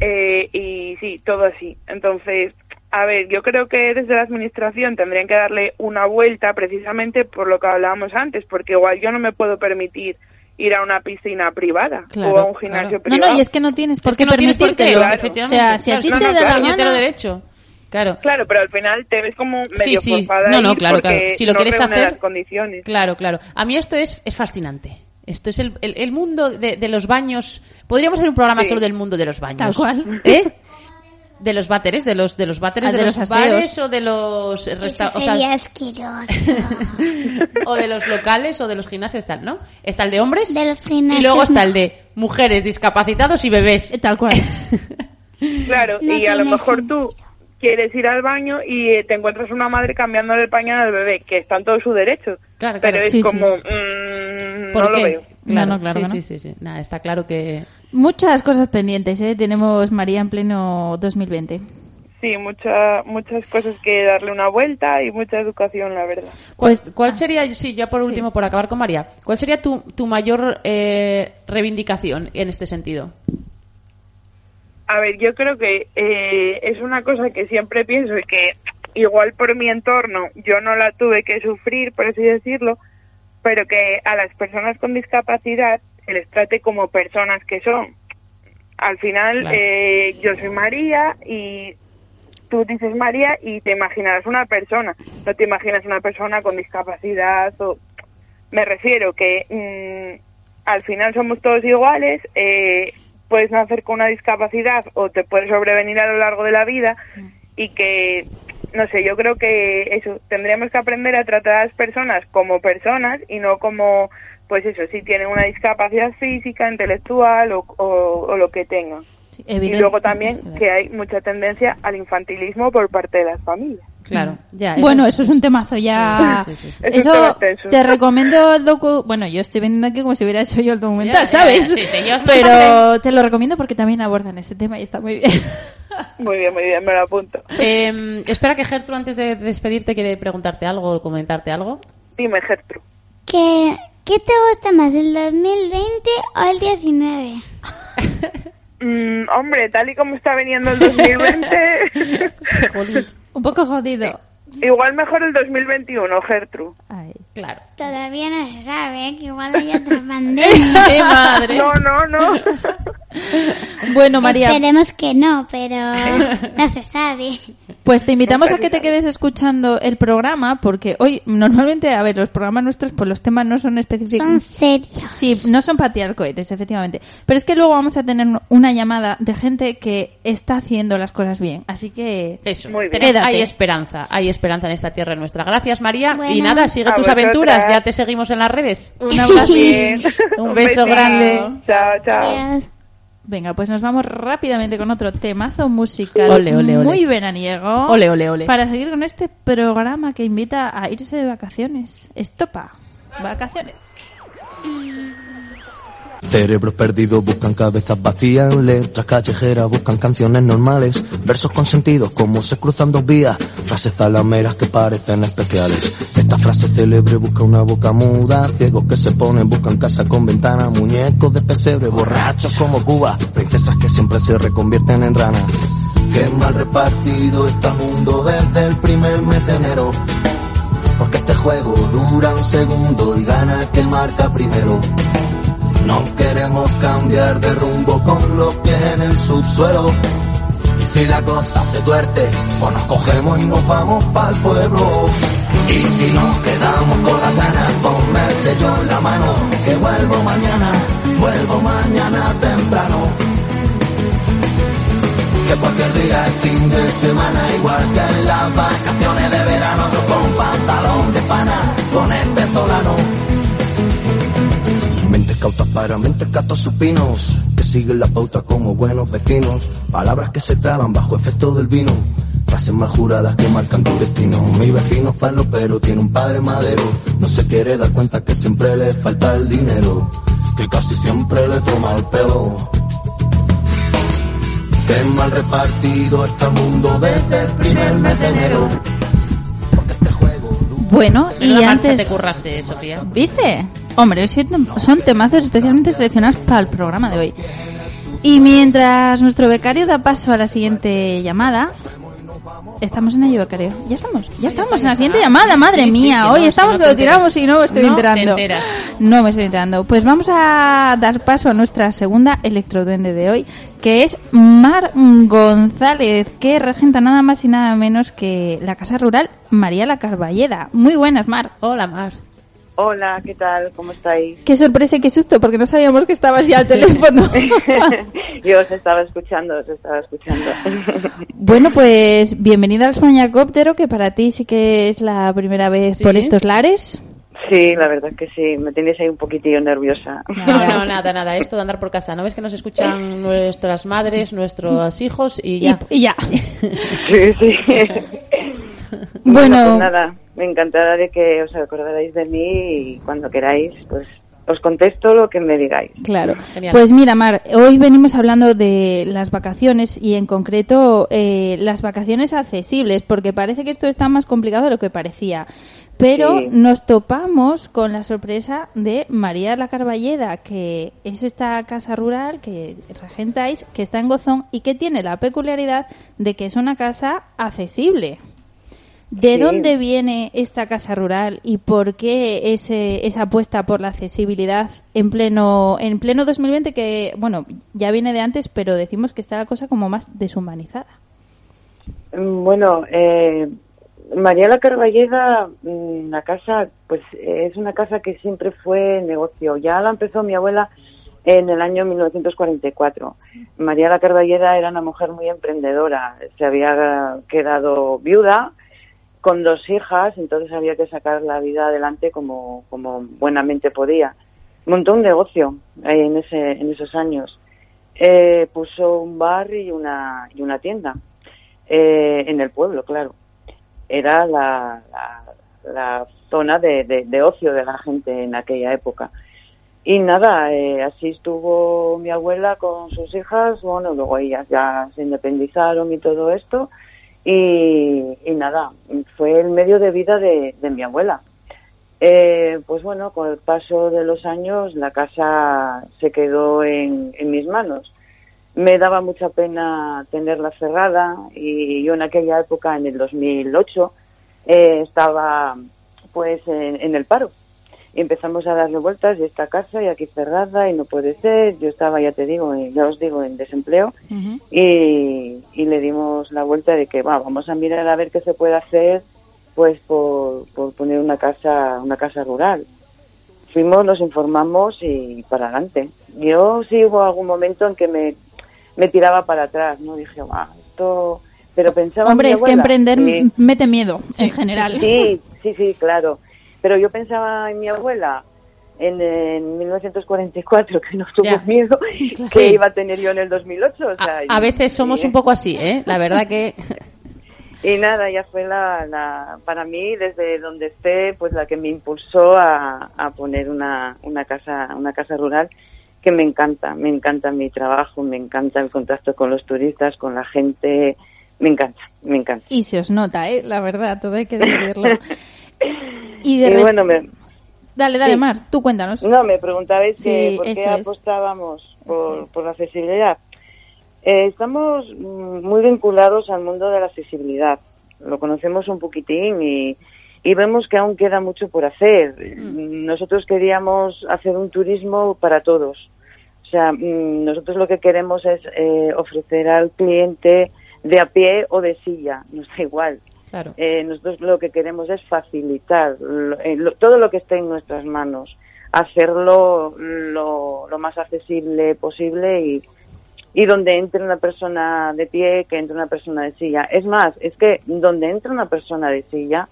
eh, y sí, todo así. Entonces, a ver, yo creo que desde la administración tendrían que darle una vuelta precisamente por lo que hablábamos antes, porque igual yo no me puedo permitir ir a una piscina privada Claro, o a un gimnasio No, privado. no, y es que no tienes por Es que qué no tienes por qué, permitírtelo. claro, o sea, si a ti no, te no, da claro, la gana... derecho. Claro. Claro, pero al final te ves como Sí, medio sí. forzada No, a no, ir claro, claro. Si lo no quieres hacer- las condiciones. Claro, claro. A mí esto es, es fascinante. Esto es el, el, el mundo de, de los baños. Podríamos hacer un programa Sí. solo del mundo de los baños. Tal cual. ¿Eh? De los váteres, de los de los váteres Ah, de, de los, los bares o de los Eso resta- o sea, sería asqueroso. o de los locales o de los gimnasios tal, ¿no? Está el de hombres De los y gimnasios. luego está no. el de mujeres, discapacitados y bebés. Tal cual. Claro, No y a lo mejor sentido. tú quieres ir al baño y eh, te encuentras una madre cambiándole el pañal al bebé, que está en todo su derecho. Claro, claro. Pero es Sí, sí. como, mm, ¿Por no qué? lo veo. Claro, No, no, claro sí, no. sí, sí, sí. Nada, está claro que Muchas cosas pendientes, ¿eh? Tenemos María en pleno 2020. Sí, mucha, muchas cosas que darle una vuelta y mucha educación, la verdad. ¿Cuál, Pues- cuál sería, sí, ya por último, por acabar con María, cuál sería tu, tu mayor eh, reivindicación en este sentido? A ver, yo creo que eh, es una cosa que siempre pienso y que igual por mi entorno yo no la tuve que sufrir, por así decirlo, pero que a las personas con discapacidad se les trate como personas que son. Al final, Claro. eh, yo soy María y tú dices María y te imaginarás una persona, no te imaginas una persona con discapacidad o... Me refiero que mm, al final somos todos iguales, eh, puedes nacer con una discapacidad o te puede sobrevenir a lo largo de la vida y que, no sé, yo creo que eso, tendríamos que aprender a tratar a las personas como personas y no como, pues eso, si tienen una discapacidad física, intelectual o, o- o lo que tengan. Sí, Y luego también que hay mucha tendencia al infantilismo por parte de las familias. Claro, ya. Bueno, eso es un temazo ya. Sí, sí, sí, Eso te recomiendo el docu. Bueno, yo estoy vendiendo aquí como si hubiera hecho yo el documental, Ya, ya, ¿sabes? sí, te Pero te lo recomiendo porque también abordan este tema y está muy bien. Muy bien, muy bien, me lo apunto. Eh, espera que Gertrude antes de despedirte quiere preguntarte algo o comentarte algo. Dime, Gertrude. ¿Qué, ¿Qué te gusta más, el 2020 o el 19? Mm, hombre, tal y como está viniendo el 2020, un poco jodido. Igual mejor el 2021, Gertrude. Ay. Claro. Todavía no se sabe, ¿eh? que igual hay otra pandemia. ¡Qué madre! No, no, no. Bueno, María, Esperemos que no, pero no se sabe. pues te invitamos a que te quedes escuchando el programa porque hoy normalmente, a ver, los programas nuestros, pues los temas no son específicos. Son serios. Sí, no son para tirar cohetes, efectivamente. Pero es que luego vamos a tener una llamada de gente que está haciendo las cosas bien. Así que Eso. Muy bien. Quédate. hay esperanza, hay esperanza en esta tierra nuestra. Gracias, María. Bueno. y nada, sigue tus vosotras. aventuras. Ya te seguimos en las redes. un abrazo. Un beso besito. grande. Chao, chao. Adiós. Venga, pues nos vamos rápidamente con otro temazo musical Ole, ole, ole. muy veraniego. Ole, ole, ole. Para seguir con este programa que invita a irse de vacaciones. Estopa. Vacaciones. Cerebros perdidos buscan cabezas vacías, letras callejeras buscan canciones normales, versos con sentidos como se cruzan dos vías, frases zalameras que parecen especiales. Esta frase célebre busca una boca muda, ciegos que se ponen buscan casa con ventana, muñecos de pesebre, borrachos como Cuba, princesas que siempre se reconvierten en ranas. Qué mal repartido está el mundo desde el primer mes de enero. Porque este juego dura un segundo y gana el que marca primero. No queremos cambiar de rumbo con los pies en el subsuelo. Y si la cosa se tuerce, pues nos cogemos y nos vamos para el pueblo. Y si nos quedamos con las ganas, ponme el sello en la mano, que vuelvo mañana, vuelvo mañana temprano. Que cualquier día es fin de semana, igual que en las vacaciones de verano, yo con pantalón de pana, con este solano. Mentes cautas para mentes gatos supinos que siguen la pauta como buenos vecinos. Palabras que se traban bajo efecto del vino. Frases más juradas que marcan tu destino. Mi vecino falo pero tiene un padre madero. No se quiere dar cuenta que siempre le falta el dinero. Que casi siempre le toma el pelo. Qué mal repartido está el mundo desde el primer mes de enero. Porque este juego Bueno, y antes... te curraste, Sofía. ¿Viste? Hombre, son temazos especialmente seleccionados para el programa de hoy. Y mientras nuestro becario da paso a la siguiente llamada, estamos en ello, becario. Ya estamos, ya estamos en la siguiente llamada, madre Sí, mía. Hoy no, estamos que no lo tiramos y no me estoy No enterando. No me estoy enterando. Pues vamos a dar paso a nuestra segunda electroduende de hoy, que es Mar González, que regenta nada más y nada menos que la casa rural María la Carballeda. Muy buenas, Mar. Hola, Mar. Hola, ¿qué tal? ¿Cómo estáis? Qué sorpresa y qué susto, porque no sabíamos que estabas ya al teléfono. Yo os estaba escuchando, os estaba escuchando. Bueno, pues bienvenida al Soñacóptero, que para ti sí que es la primera vez Sí. por estos lares. Sí, la verdad que sí, me tenéis ahí un poquitillo nerviosa. No, no, nada, nada. Esto de andar por casa. ¿No ves que nos escuchan nuestras madres, nuestros hijos y ya? Y, y ya. Sí, sí. Bueno. pues nada, me encantará de que os acordaréis de mí y cuando queráis, pues os contesto lo que me digáis. Claro. Genial. Pues mira, Mar, hoy venimos hablando de las vacaciones y en concreto eh, las vacaciones accesibles, porque parece que esto está más complicado de lo que parecía. Pero Sí. nos topamos con la sorpresa de María la Carballeda, que es esta casa rural que regentáis, que está en Gozón y que tiene la peculiaridad de que es una casa accesible. ¿De Sí. dónde viene esta casa rural y por qué ese, esa apuesta por la accesibilidad en pleno en pleno 2020 que bueno ya viene de antes pero decimos que está la cosa como más deshumanizada? Mm, Bueno, eh, María la Carballeda, mm, la casa, pues es una casa que siempre fue negocio. Ya la empezó mi abuela en el año 1944. María la Carballeda era una mujer muy emprendedora. Se había quedado viuda con dos hijas, entonces había que sacar la vida adelante como, como buenamente podía. Montó un negocio eh, en, ese, en esos años. Eh, puso un bar y una, y una tienda eh, en el pueblo, claro. Era la, la, zona de, de- de ocio de la gente en aquella época. Y nada, eh, así estuvo mi abuela con sus hijas, bueno, luego ellas ya se independizaron y todo esto, y, y nada, fue el medio de vida de, mi abuela. Eh, pues bueno, con el paso de los años la casa se quedó en, mis manos. Me daba mucha pena tenerla cerrada y yo en aquella época, en el 2008, eh, estaba pues en el paro. Y empezamos a darle vueltas y esta casa y aquí cerrada y no puede ser. Yo estaba, ya te digo, ya os digo, en desempleo. Y, y le dimos la vuelta de que va, vamos a mirar a ver qué se puede hacer pues por, por poner una casa una casa rural. Fuimos nos informamos y para adelante. Yo sí hubo algún momento en que me, me tiraba para atrás no dije va esto pero pensaba en Hombre, es que emprender mete miedo en general. Sí, sí, sí, claro. Pero yo pensaba en mi abuela en, en 1944, que no tuvo Ya. miedo, Claro. que iba a tener yo en el 2008. O sea, A veces somos un poco así, ¿eh? La verdad que... Y nada, ya fue la, la, para mí, desde donde esté, pues la que me impulsó a, a poner una, una casa, una casa rural que me encanta, me encanta mi trabajo, me encanta el contacto con los turistas, con la gente, me encanta, me encanta. Y se os nota, ¿eh? La verdad, todo hay que decirlo. y de bueno, me, Dale, dale, sí. Mar, tú cuéntanos. No, me preguntabais Sí, que por qué apostábamos por, por la accesibilidad. Eh, estamos mm, muy vinculados al mundo de la accesibilidad. Lo conocemos un poquitín y, y vemos que aún queda mucho por hacer. Mm. Nosotros queríamos hacer un turismo para todos. O sea, mm, nosotros lo que queremos es eh, ofrecer al cliente de a pie o de silla, no está igual. Claro. Eh, nosotros lo que queremos es facilitar lo- eh, lo- todo lo que esté en nuestras manos, hacerlo lo, lo más accesible posible y, y donde entre una persona de pie, que entre una persona de silla. Es más, es que donde entra una persona de silla,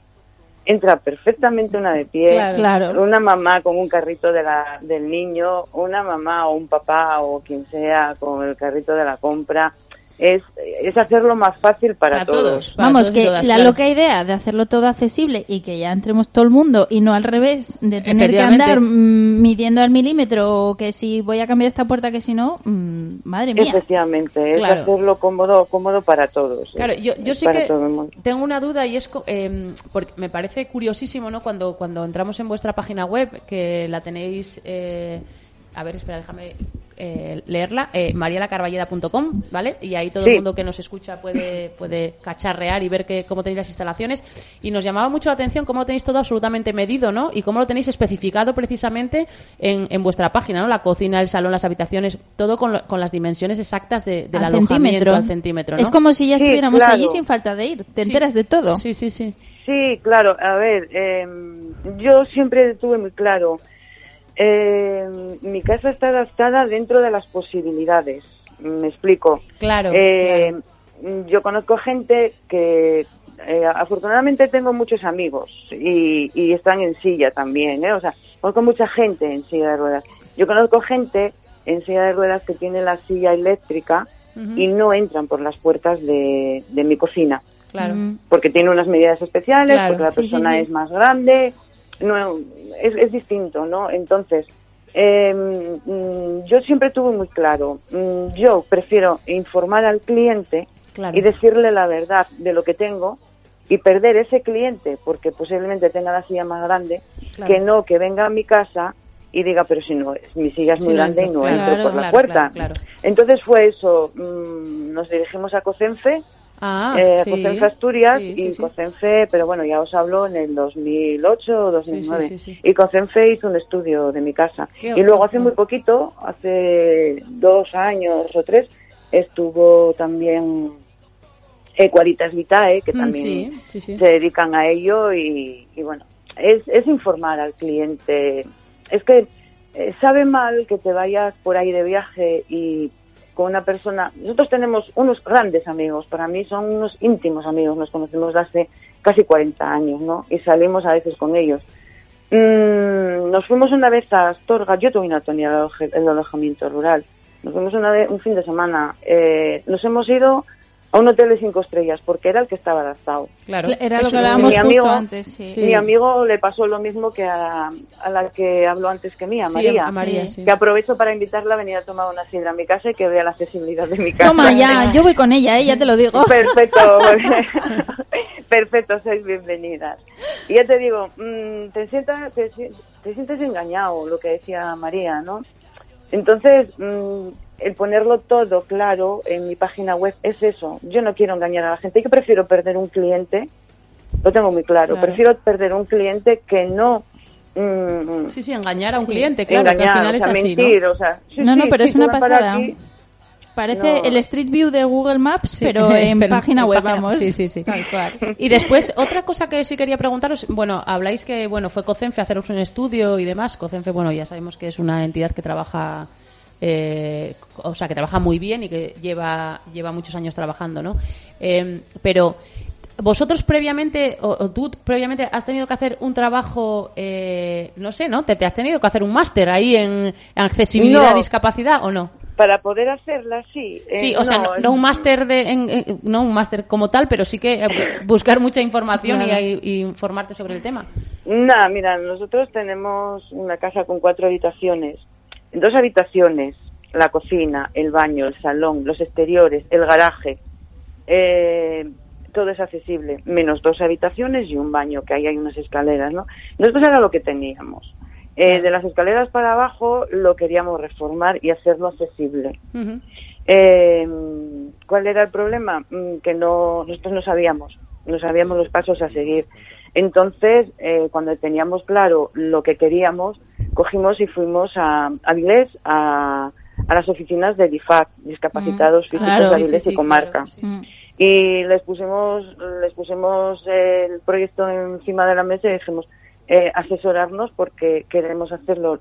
entra perfectamente una de pie, Claro. Claro. una mamá con un carrito de la, del niño, una mamá o un papá o quien sea con el carrito de la compra. Es, es hacerlo más fácil para, todos. Vamos, que la loca idea de hacerlo todo accesible y que ya entremos todo el mundo y no al revés, de tener que andar mm, midiendo al milímetro o que si voy a cambiar esta puerta que si no, mm, madre mía. Efectivamente, es Claro. hacerlo cómodo, cómodo para todos. Claro, es- yo, yo sí que tengo una duda y es co- em, porque me parece curiosísimo, ¿no? Cuando cuando entramos en vuestra página web que la tenéis, eh, a ver, espera, déjame eh, leerla, eh, marialacarballeda.com, ¿vale? Y ahí todo Sí. el mundo que nos escucha puede, puede cacharrear y ver que, cómo tenéis las instalaciones. Y nos llamaba mucho la atención cómo lo tenéis todo absolutamente medido, ¿no? Y cómo lo tenéis especificado precisamente en, en vuestra página, ¿no? La cocina, el salón, las habitaciones, todo con, lo- con las dimensiones exactas de, del al alojamiento centímetro. al centímetro, ¿no? Es como si ya Sí, estuviéramos claro. allí sin falta de ir. Te enteras de todo. Sí, sí, sí. Sí, claro. A ver, eh, yo siempre tuve muy claro. Eh, mi casa está adaptada dentro de las posibilidades. Me explico. Claro, Eh, Yo conozco gente que eh, afortunadamente tengo muchos amigos y, y están en silla también, ¿eh? O sea, conozco mucha gente en silla de ruedas. Yo conozco gente en silla de ruedas que tiene la silla eléctrica y no entran por las puertas de, de mi cocina Claro. porque tiene unas medidas especiales, Claro, porque la sí, sí, persona sí. es más grande, no, es, es distinto, ¿no? Entonces, eh, mm, yo siempre tuve muy claro, mm, yo prefiero informar al cliente Claro. y decirle la verdad de lo que tengo y perder ese cliente porque posiblemente tenga la silla más grande Claro. que no que venga a mi casa y diga pero si no mi silla es muy grande y no claro, entro por la puerta entonces fue eso mm, nos dirigimos a Cocenfe Ah, eh, sí. Cocenfe Asturias Sí, sí, y sí. Cocenfe, pero bueno, ya os hablo en el 2008 o 2009. Sí, sí, sí, sí. Y Cocenfe hizo un estudio de mi casa. Qué y luego hace muy poquito, hace dos años o tres, estuvo también Equalitas Vitae, que Mm, también se dedican a ello y, y bueno, es, es informar al cliente. Es que eh, sabe mal que te vayas por ahí de viaje y con una persona. Nosotros tenemos unos grandes amigos, para mí son unos íntimos amigos, nos conocemos hace casi 40 años, ¿no? Y salimos a veces con ellos. Mm, nos fuimos una vez a Astorga, yo tuve una tonía aloje- el alojamiento rural. Nos fuimos una vez, un fin de semana. Eh, nos hemos ido a un hotel de cinco estrellas porque era el que estaba adaptado. Claro. Era lo Eso que hablábamos justo amigo, antes, sí. Mi amigo le pasó lo mismo que a, a la que habló antes que mí, a Sí, María. a María, sí. Que aprovecho para invitarla a venir a tomar una sidra a mi casa y que vea la accesibilidad de mi casa. Toma ya, yo voy con ella, eh, ya te lo digo. Perfecto. Perfecto, sois bienvenidas. Y ya te digo, mm, te, sientas, te, si- te sientes engañado, lo que decía María, ¿no? Entonces, mm, el ponerlo todo claro en mi página web es eso. Yo no quiero engañar a la gente. Yo prefiero perder un cliente, lo tengo muy claro, Claro. prefiero perder un cliente que no... mm, Sí, sí, engañar a un Sí. cliente, claro, que al final o sea, es así, mentir, ¿no? o sea, sí, no, pero sí, es una pasada. aquí. Parece No. el Street View de Google Maps, Sí, pero en pero página web, página- vamos. sí, sí, sí. Tal cual. Y después, otra cosa que sí quería preguntaros, bueno, habláis que, bueno, fue Cocenfe a haceros un estudio y demás. Cocenfe, bueno, ya sabemos que es una entidad que trabaja, eh, o sea, que trabaja muy bien y que lleva, lleva muchos años trabajando, ¿no? Eh, pero, vosotros previamente, o, o tú previamente has tenido que hacer un trabajo, eh, no sé, ¿no? ¿Te, te has tenido que hacer un máster ahí en, en accesibilidad, No. discapacidad o no? Para poder hacerla, sí. Eh, Sí, o sea, no, no un máster de, en- en- no un máster como tal, pero sí que eh, buscar mucha información Claro. y- y informarte sobre el tema. Nada, mira, nosotros tenemos una casa con cuatro habitaciones. Dos habitaciones, la cocina, el baño, el salón, los exteriores, el garaje. eh, todo es accesible, menos dos habitaciones y un baño, que ahí hay unas escaleras, ¿no? Nosotros era lo que teníamos. Eh, de las escaleras para abajo lo queríamos reformar y hacerlo accesible. Eh, ¿Cuál era el problema? Mm, Que no, nosotros no sabíamos, no sabíamos los pasos a seguir. Entonces, eh, cuando teníamos claro lo que queríamos, cogimos y fuimos a, a Avilés, a, a las oficinas de DIFAC, Discapacitados Mm, Físicos claro. de sí, Avilés sí, y Comarca. Mm. Y les pusimos, les pusimos el proyecto encima de la mesa y dijimos, eh, asesorarnos porque queremos hacerlo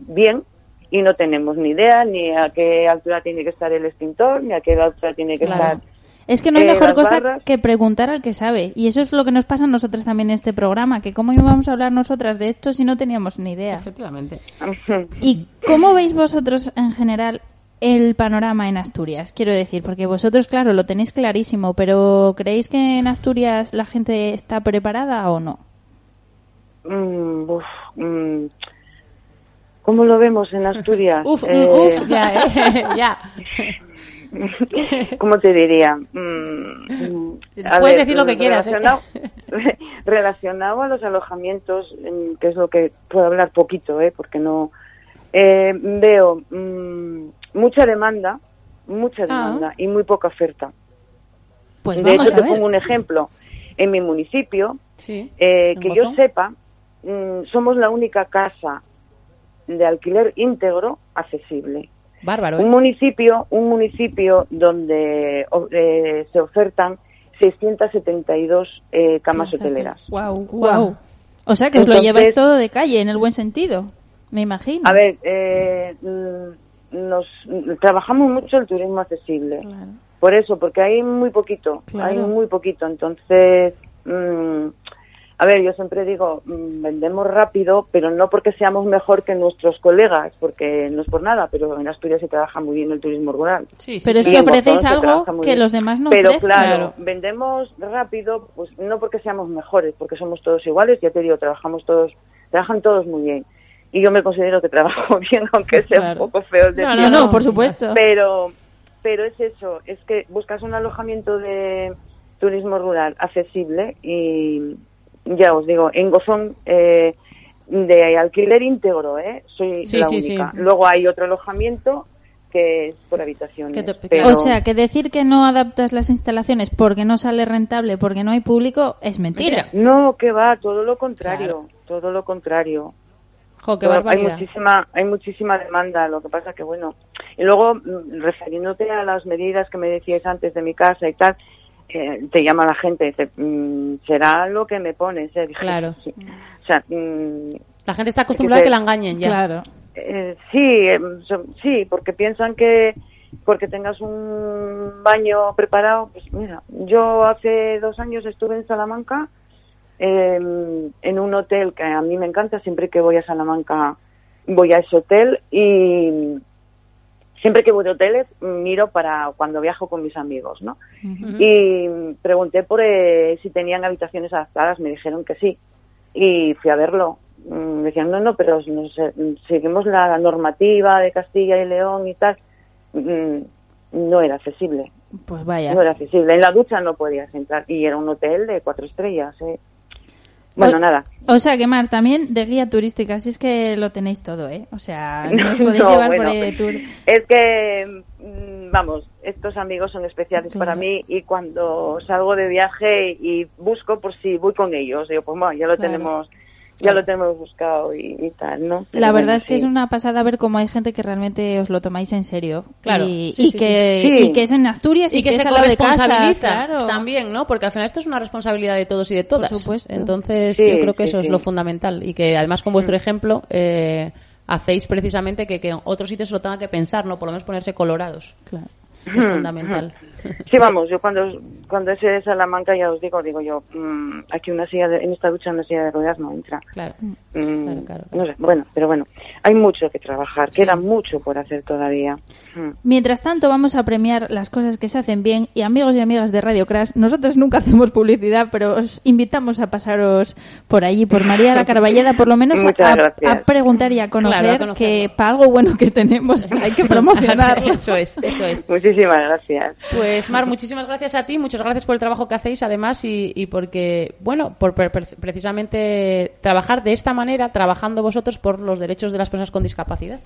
bien y no tenemos ni idea ni a qué altura tiene que estar el extintor, ni a qué altura tiene que Claro. estar. Es que no hay eh, mejor cosa barras. que preguntar al que sabe. Y eso es lo que nos pasa a nosotras también en este programa, que cómo íbamos a hablar nosotras de esto si no teníamos ni idea. Efectivamente. ¿Y cómo veis vosotros en general el panorama en Asturias? Quiero decir, porque vosotros, claro, lo tenéis clarísimo, pero ¿creéis que en Asturias la gente está preparada o no? Mm, uf, mm, ¿Cómo lo vemos en Asturias? Uf, Eh, uf, ya, eh, ya. ¿Cómo te diría? Mm, a Puedes decir lo que quieras, ¿eh? Relacionado, a los alojamientos, mm, que es lo que puedo hablar poquito, ¿eh? porque no. eh, veo mm, mucha demanda, mucha Ah. demanda y muy poca oferta. Pues de hecho, te pongo un ejemplo. En mi municipio, Sí. eh, ¿En que yo sepa, mm, somos la única casa de alquiler íntegro accesible. Bárbaro, ¿eh? Un municipio, un municipio donde eh, se ofertan 672 eh, camas hoteleras. Wow, wow. O sea que os lo lleváis todo de calle, en el buen sentido. Me imagino. A ver, eh, mm, nos trabajamos mucho el turismo accesible. Por eso, porque hay muy poquito, Claro. hay muy poquito. Entonces, mm, a ver, yo siempre digo, mm, vendemos rápido, pero no porque seamos mejor que nuestros colegas, porque no es por nada, pero en Asturias se trabaja muy bien el turismo rural. Pero es Y que ofrecéis algo que bien. los demás no Pero ofrecen. claro, Claro. vendemos rápido, pues no porque seamos mejores, porque somos todos iguales, ya te digo, trabajamos todos, trabajan todos muy bien. Y yo me considero que trabajo bien, aunque sea Claro. un poco feo el No, decirlo. no, no, por supuesto. Pero, pero es eso, es que buscas un alojamiento de turismo rural accesible y ya os digo, en Gozón eh, de alquiler íntegro, ¿eh? Soy Sí, la sí, sí. única. Luego hay otro alojamiento que es por habitaciones. pero- O sea, que decir que no adaptas las instalaciones porque no sale rentable, porque no hay público, es mentira. No, que va, todo lo contrario, todo lo contrario. Jo, qué Todo- hay muchísima, hay muchísima demanda, lo que pasa que bueno. Y luego, mm, refiriéndote a las medidas que me decíais antes de mi casa y tal, eh, te llama la gente y dice, mm, será lo que me pones, eh? Dije, Claro. sí. O sea, mm, La gente está acostumbrada a que que se- la engañen ya. eh, sí, eh, so- sí, porque piensan que porque tengas un baño preparado, pues mira, yo hace dos años estuve en Salamanca eh, en un hotel que a mí me encanta, siempre que voy a Salamanca voy a ese hotel y siempre que voy de hoteles miro para cuando viajo con mis amigos, ¿no? Y pregunté por eh, si tenían habitaciones adaptadas, me dijeron que sí. Y fui a verlo. Mm, Decían, no, no, pero no sé, seguimos la normativa de Castilla y León y tal. Mm, No era accesible. Pues vaya. No era accesible. En la ducha no podías entrar. Y era un hotel de cuatro estrellas. ¿eh? Bueno, O- nada. O sea que Mar, también de guía turística, si es que lo tenéis todo, ¿eh? O sea, no os podéis No, llevar bueno. por ahí de tour. Es que, mm, vamos, estos amigos son especiales para mí y cuando salgo de viaje y busco por si voy con ellos, digo, pues bueno, ya lo Claro. tenemos, ya lo tenemos buscado y, y tal, ¿no? Pero La bueno, verdad es que sí. es una pasada ver cómo hay gente que realmente os lo tomáis en serio. Claro. Y, Sí, y sí, que, sí. y que es en Asturias y, y que, se lado de casa. corresponsabiliza Claro. también, ¿no? Porque al final esto es una responsabilidad de todos y de todas. Por supuesto. Entonces, Sí, yo creo que sí, eso sí. es lo fundamental y que además con vuestro ejemplo eh, hacéis precisamente que, que en otros sitios se lo tengan que pensar, ¿no? Por lo menos ponerse colorados. Claro. Es fundamental. Sí, vamos, yo cuando, cuando ese de Salamanca ya os digo, digo yo, mm, aquí una silla de, en esta ducha una silla de ruedas no entra. Claro. Mm, No sé, bueno, pero bueno, hay mucho que trabajar, queda mucho por hacer todavía. Mm. Mientras tanto, vamos a premiar las cosas que se hacen bien. Y amigos y amigas de Radio Crash, nosotros nunca hacemos publicidad, pero os invitamos a pasaros por allí, por María la Carballeda, por lo menos a, preguntar y a conocer Claro, que para algo bueno que tenemos hay que promocionarlo. eso es, eso es. Muchísimas gracias. Pues Mar, muchísimas gracias a ti, muchas gracias por el trabajo que hacéis además y, porque, bueno, por pre- pre- precisamente trabajar de esta manera, trabajando vosotros por los derechos de las personas con discapacidad.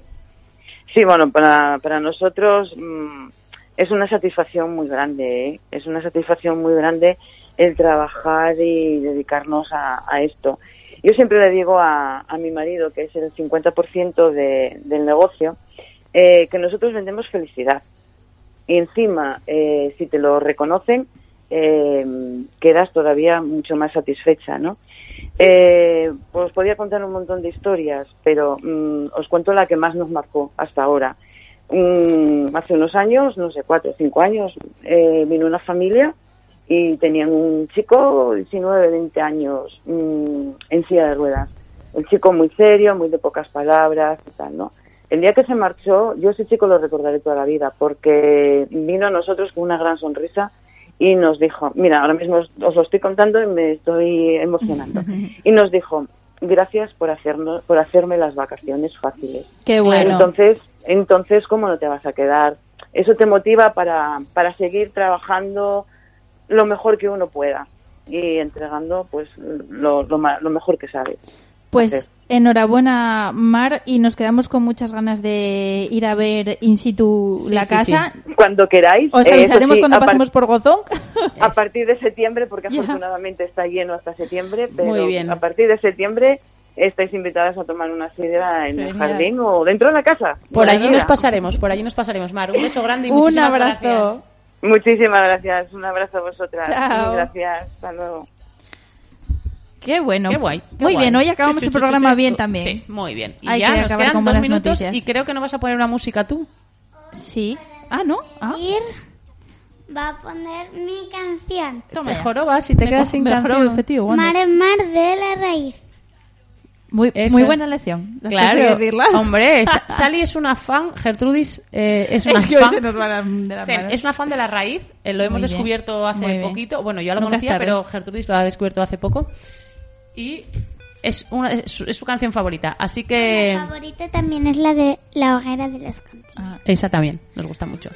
Sí, bueno, para, para nosotros mm, es una satisfacción muy grande, ¿eh? es una satisfacción muy grande el trabajar y dedicarnos a, a esto. Yo siempre le digo a, a mi marido, que es el 50% de, del negocio, eh, que nosotros vendemos felicidad. Y encima, eh, si te lo reconocen, eh, quedas todavía mucho más satisfecha, ¿no? Eh, pues podía contar un montón de historias, pero mm, os cuento la que más nos marcó hasta ahora. Mm, hace unos años, no sé, cuatro o cinco años, eh, vino una familia y tenían un chico, 19, 20 años, mm, en silla de ruedas. El chico muy serio, muy de pocas palabras y tal, ¿no? El día que se marchó, yo ese chico lo recordaré toda la vida, porque vino a nosotros con una gran sonrisa y nos dijo, mira, ahora mismo os, os lo estoy contando y me estoy emocionando. Y nos dijo, gracias por hacernos, por hacerme las vacaciones fáciles. Qué bueno. Entonces, entonces, ¿cómo no te vas a quedar? Eso te motiva para, para seguir trabajando lo mejor que uno pueda y entregando pues lo, lo, lo mejor que sabes. Pues enhorabuena, Mar, y nos quedamos con muchas ganas de ir a ver in situ Sí, la sí, casa. sí. Cuando queráis. Os Eh, avisaremos sí, cuando pasemos por Gozón. A partir de septiembre, porque Ya. afortunadamente está lleno hasta septiembre, pero Muy bien. a partir de septiembre estáis invitadas a tomar una sidra en el jardín o dentro de la casa. Por allí nos pasaremos, por allí nos pasaremos. Mar, un beso grande y Un muchísimas abrazo. gracias. Muchísimas gracias. Un abrazo a vosotras. Chao. Gracias. Hasta luego. Qué bueno. Qué guay. qué Muy guay. bien, hoy acabamos Sí, sí, el programa sí, sí. bien también. Sí, muy bien. Y Hay ya que nos acabar quedan con dos minutos noticias. y creo que no vas a poner una música tú. Sí. Ah, ¿no? Ah. Ir va a poner mi canción. Toma va si te Me quedas sin canción. efectivo, Wanda. Mar en mar de la raíz. Muy, Eso. muy buena lección. Claro, decirla. hombre, Sa- Sally es una fan, Gertrudis eh, es una Es que hoy fan. se nos va la- de las Sí, es una fan de la raíz, eh, lo hemos Muy bien, descubierto muy hace bien. poquito. Bueno, yo lo Nunca conocía, pero Gertrudis lo ha descubierto hace poco. Y es, una, es, su, es su canción favorita, así que... Mi favorita también es la de La hoguera de los condes. Esa también, nos gusta mucho.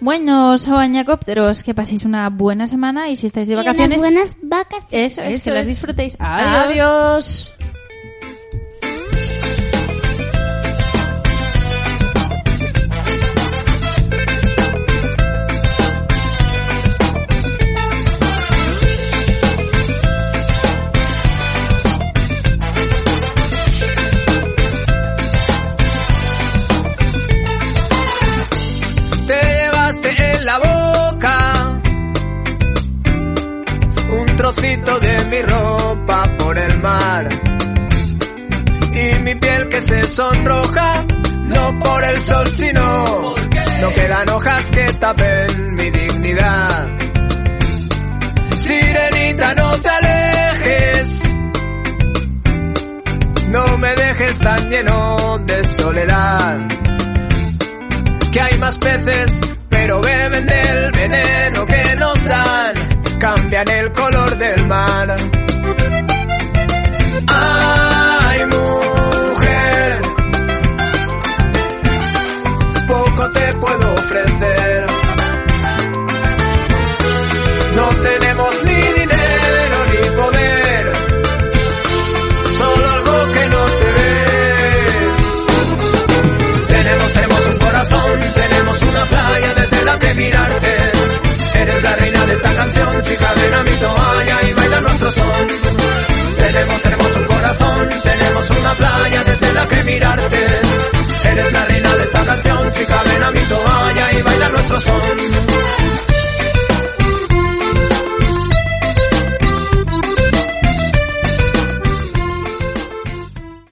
Bueno, sobañacópteros, que paséis una buena semana y si estáis de Y unas vacaciones... buenas vacaciones. Eso es, Eso que las disfrutéis. Adiós. Adiós. Se sonroja no por el sol sino no quedan hojas que tapen mi dignidad. Sirenita no te alejes no me dejes tan lleno de soledad. Que hay más peces, pero beben del veneno que nos dan, cambian el color del mar. Ay, mirarte. Eres la reina de esta canción, chica, ven a mi toalla y baila nuestro son. Tenemos hermoso corazón, tenemos una playa desde la que mirarte. Eres la reina de esta canción, chica, ven a mi toalla y baila nuestro son.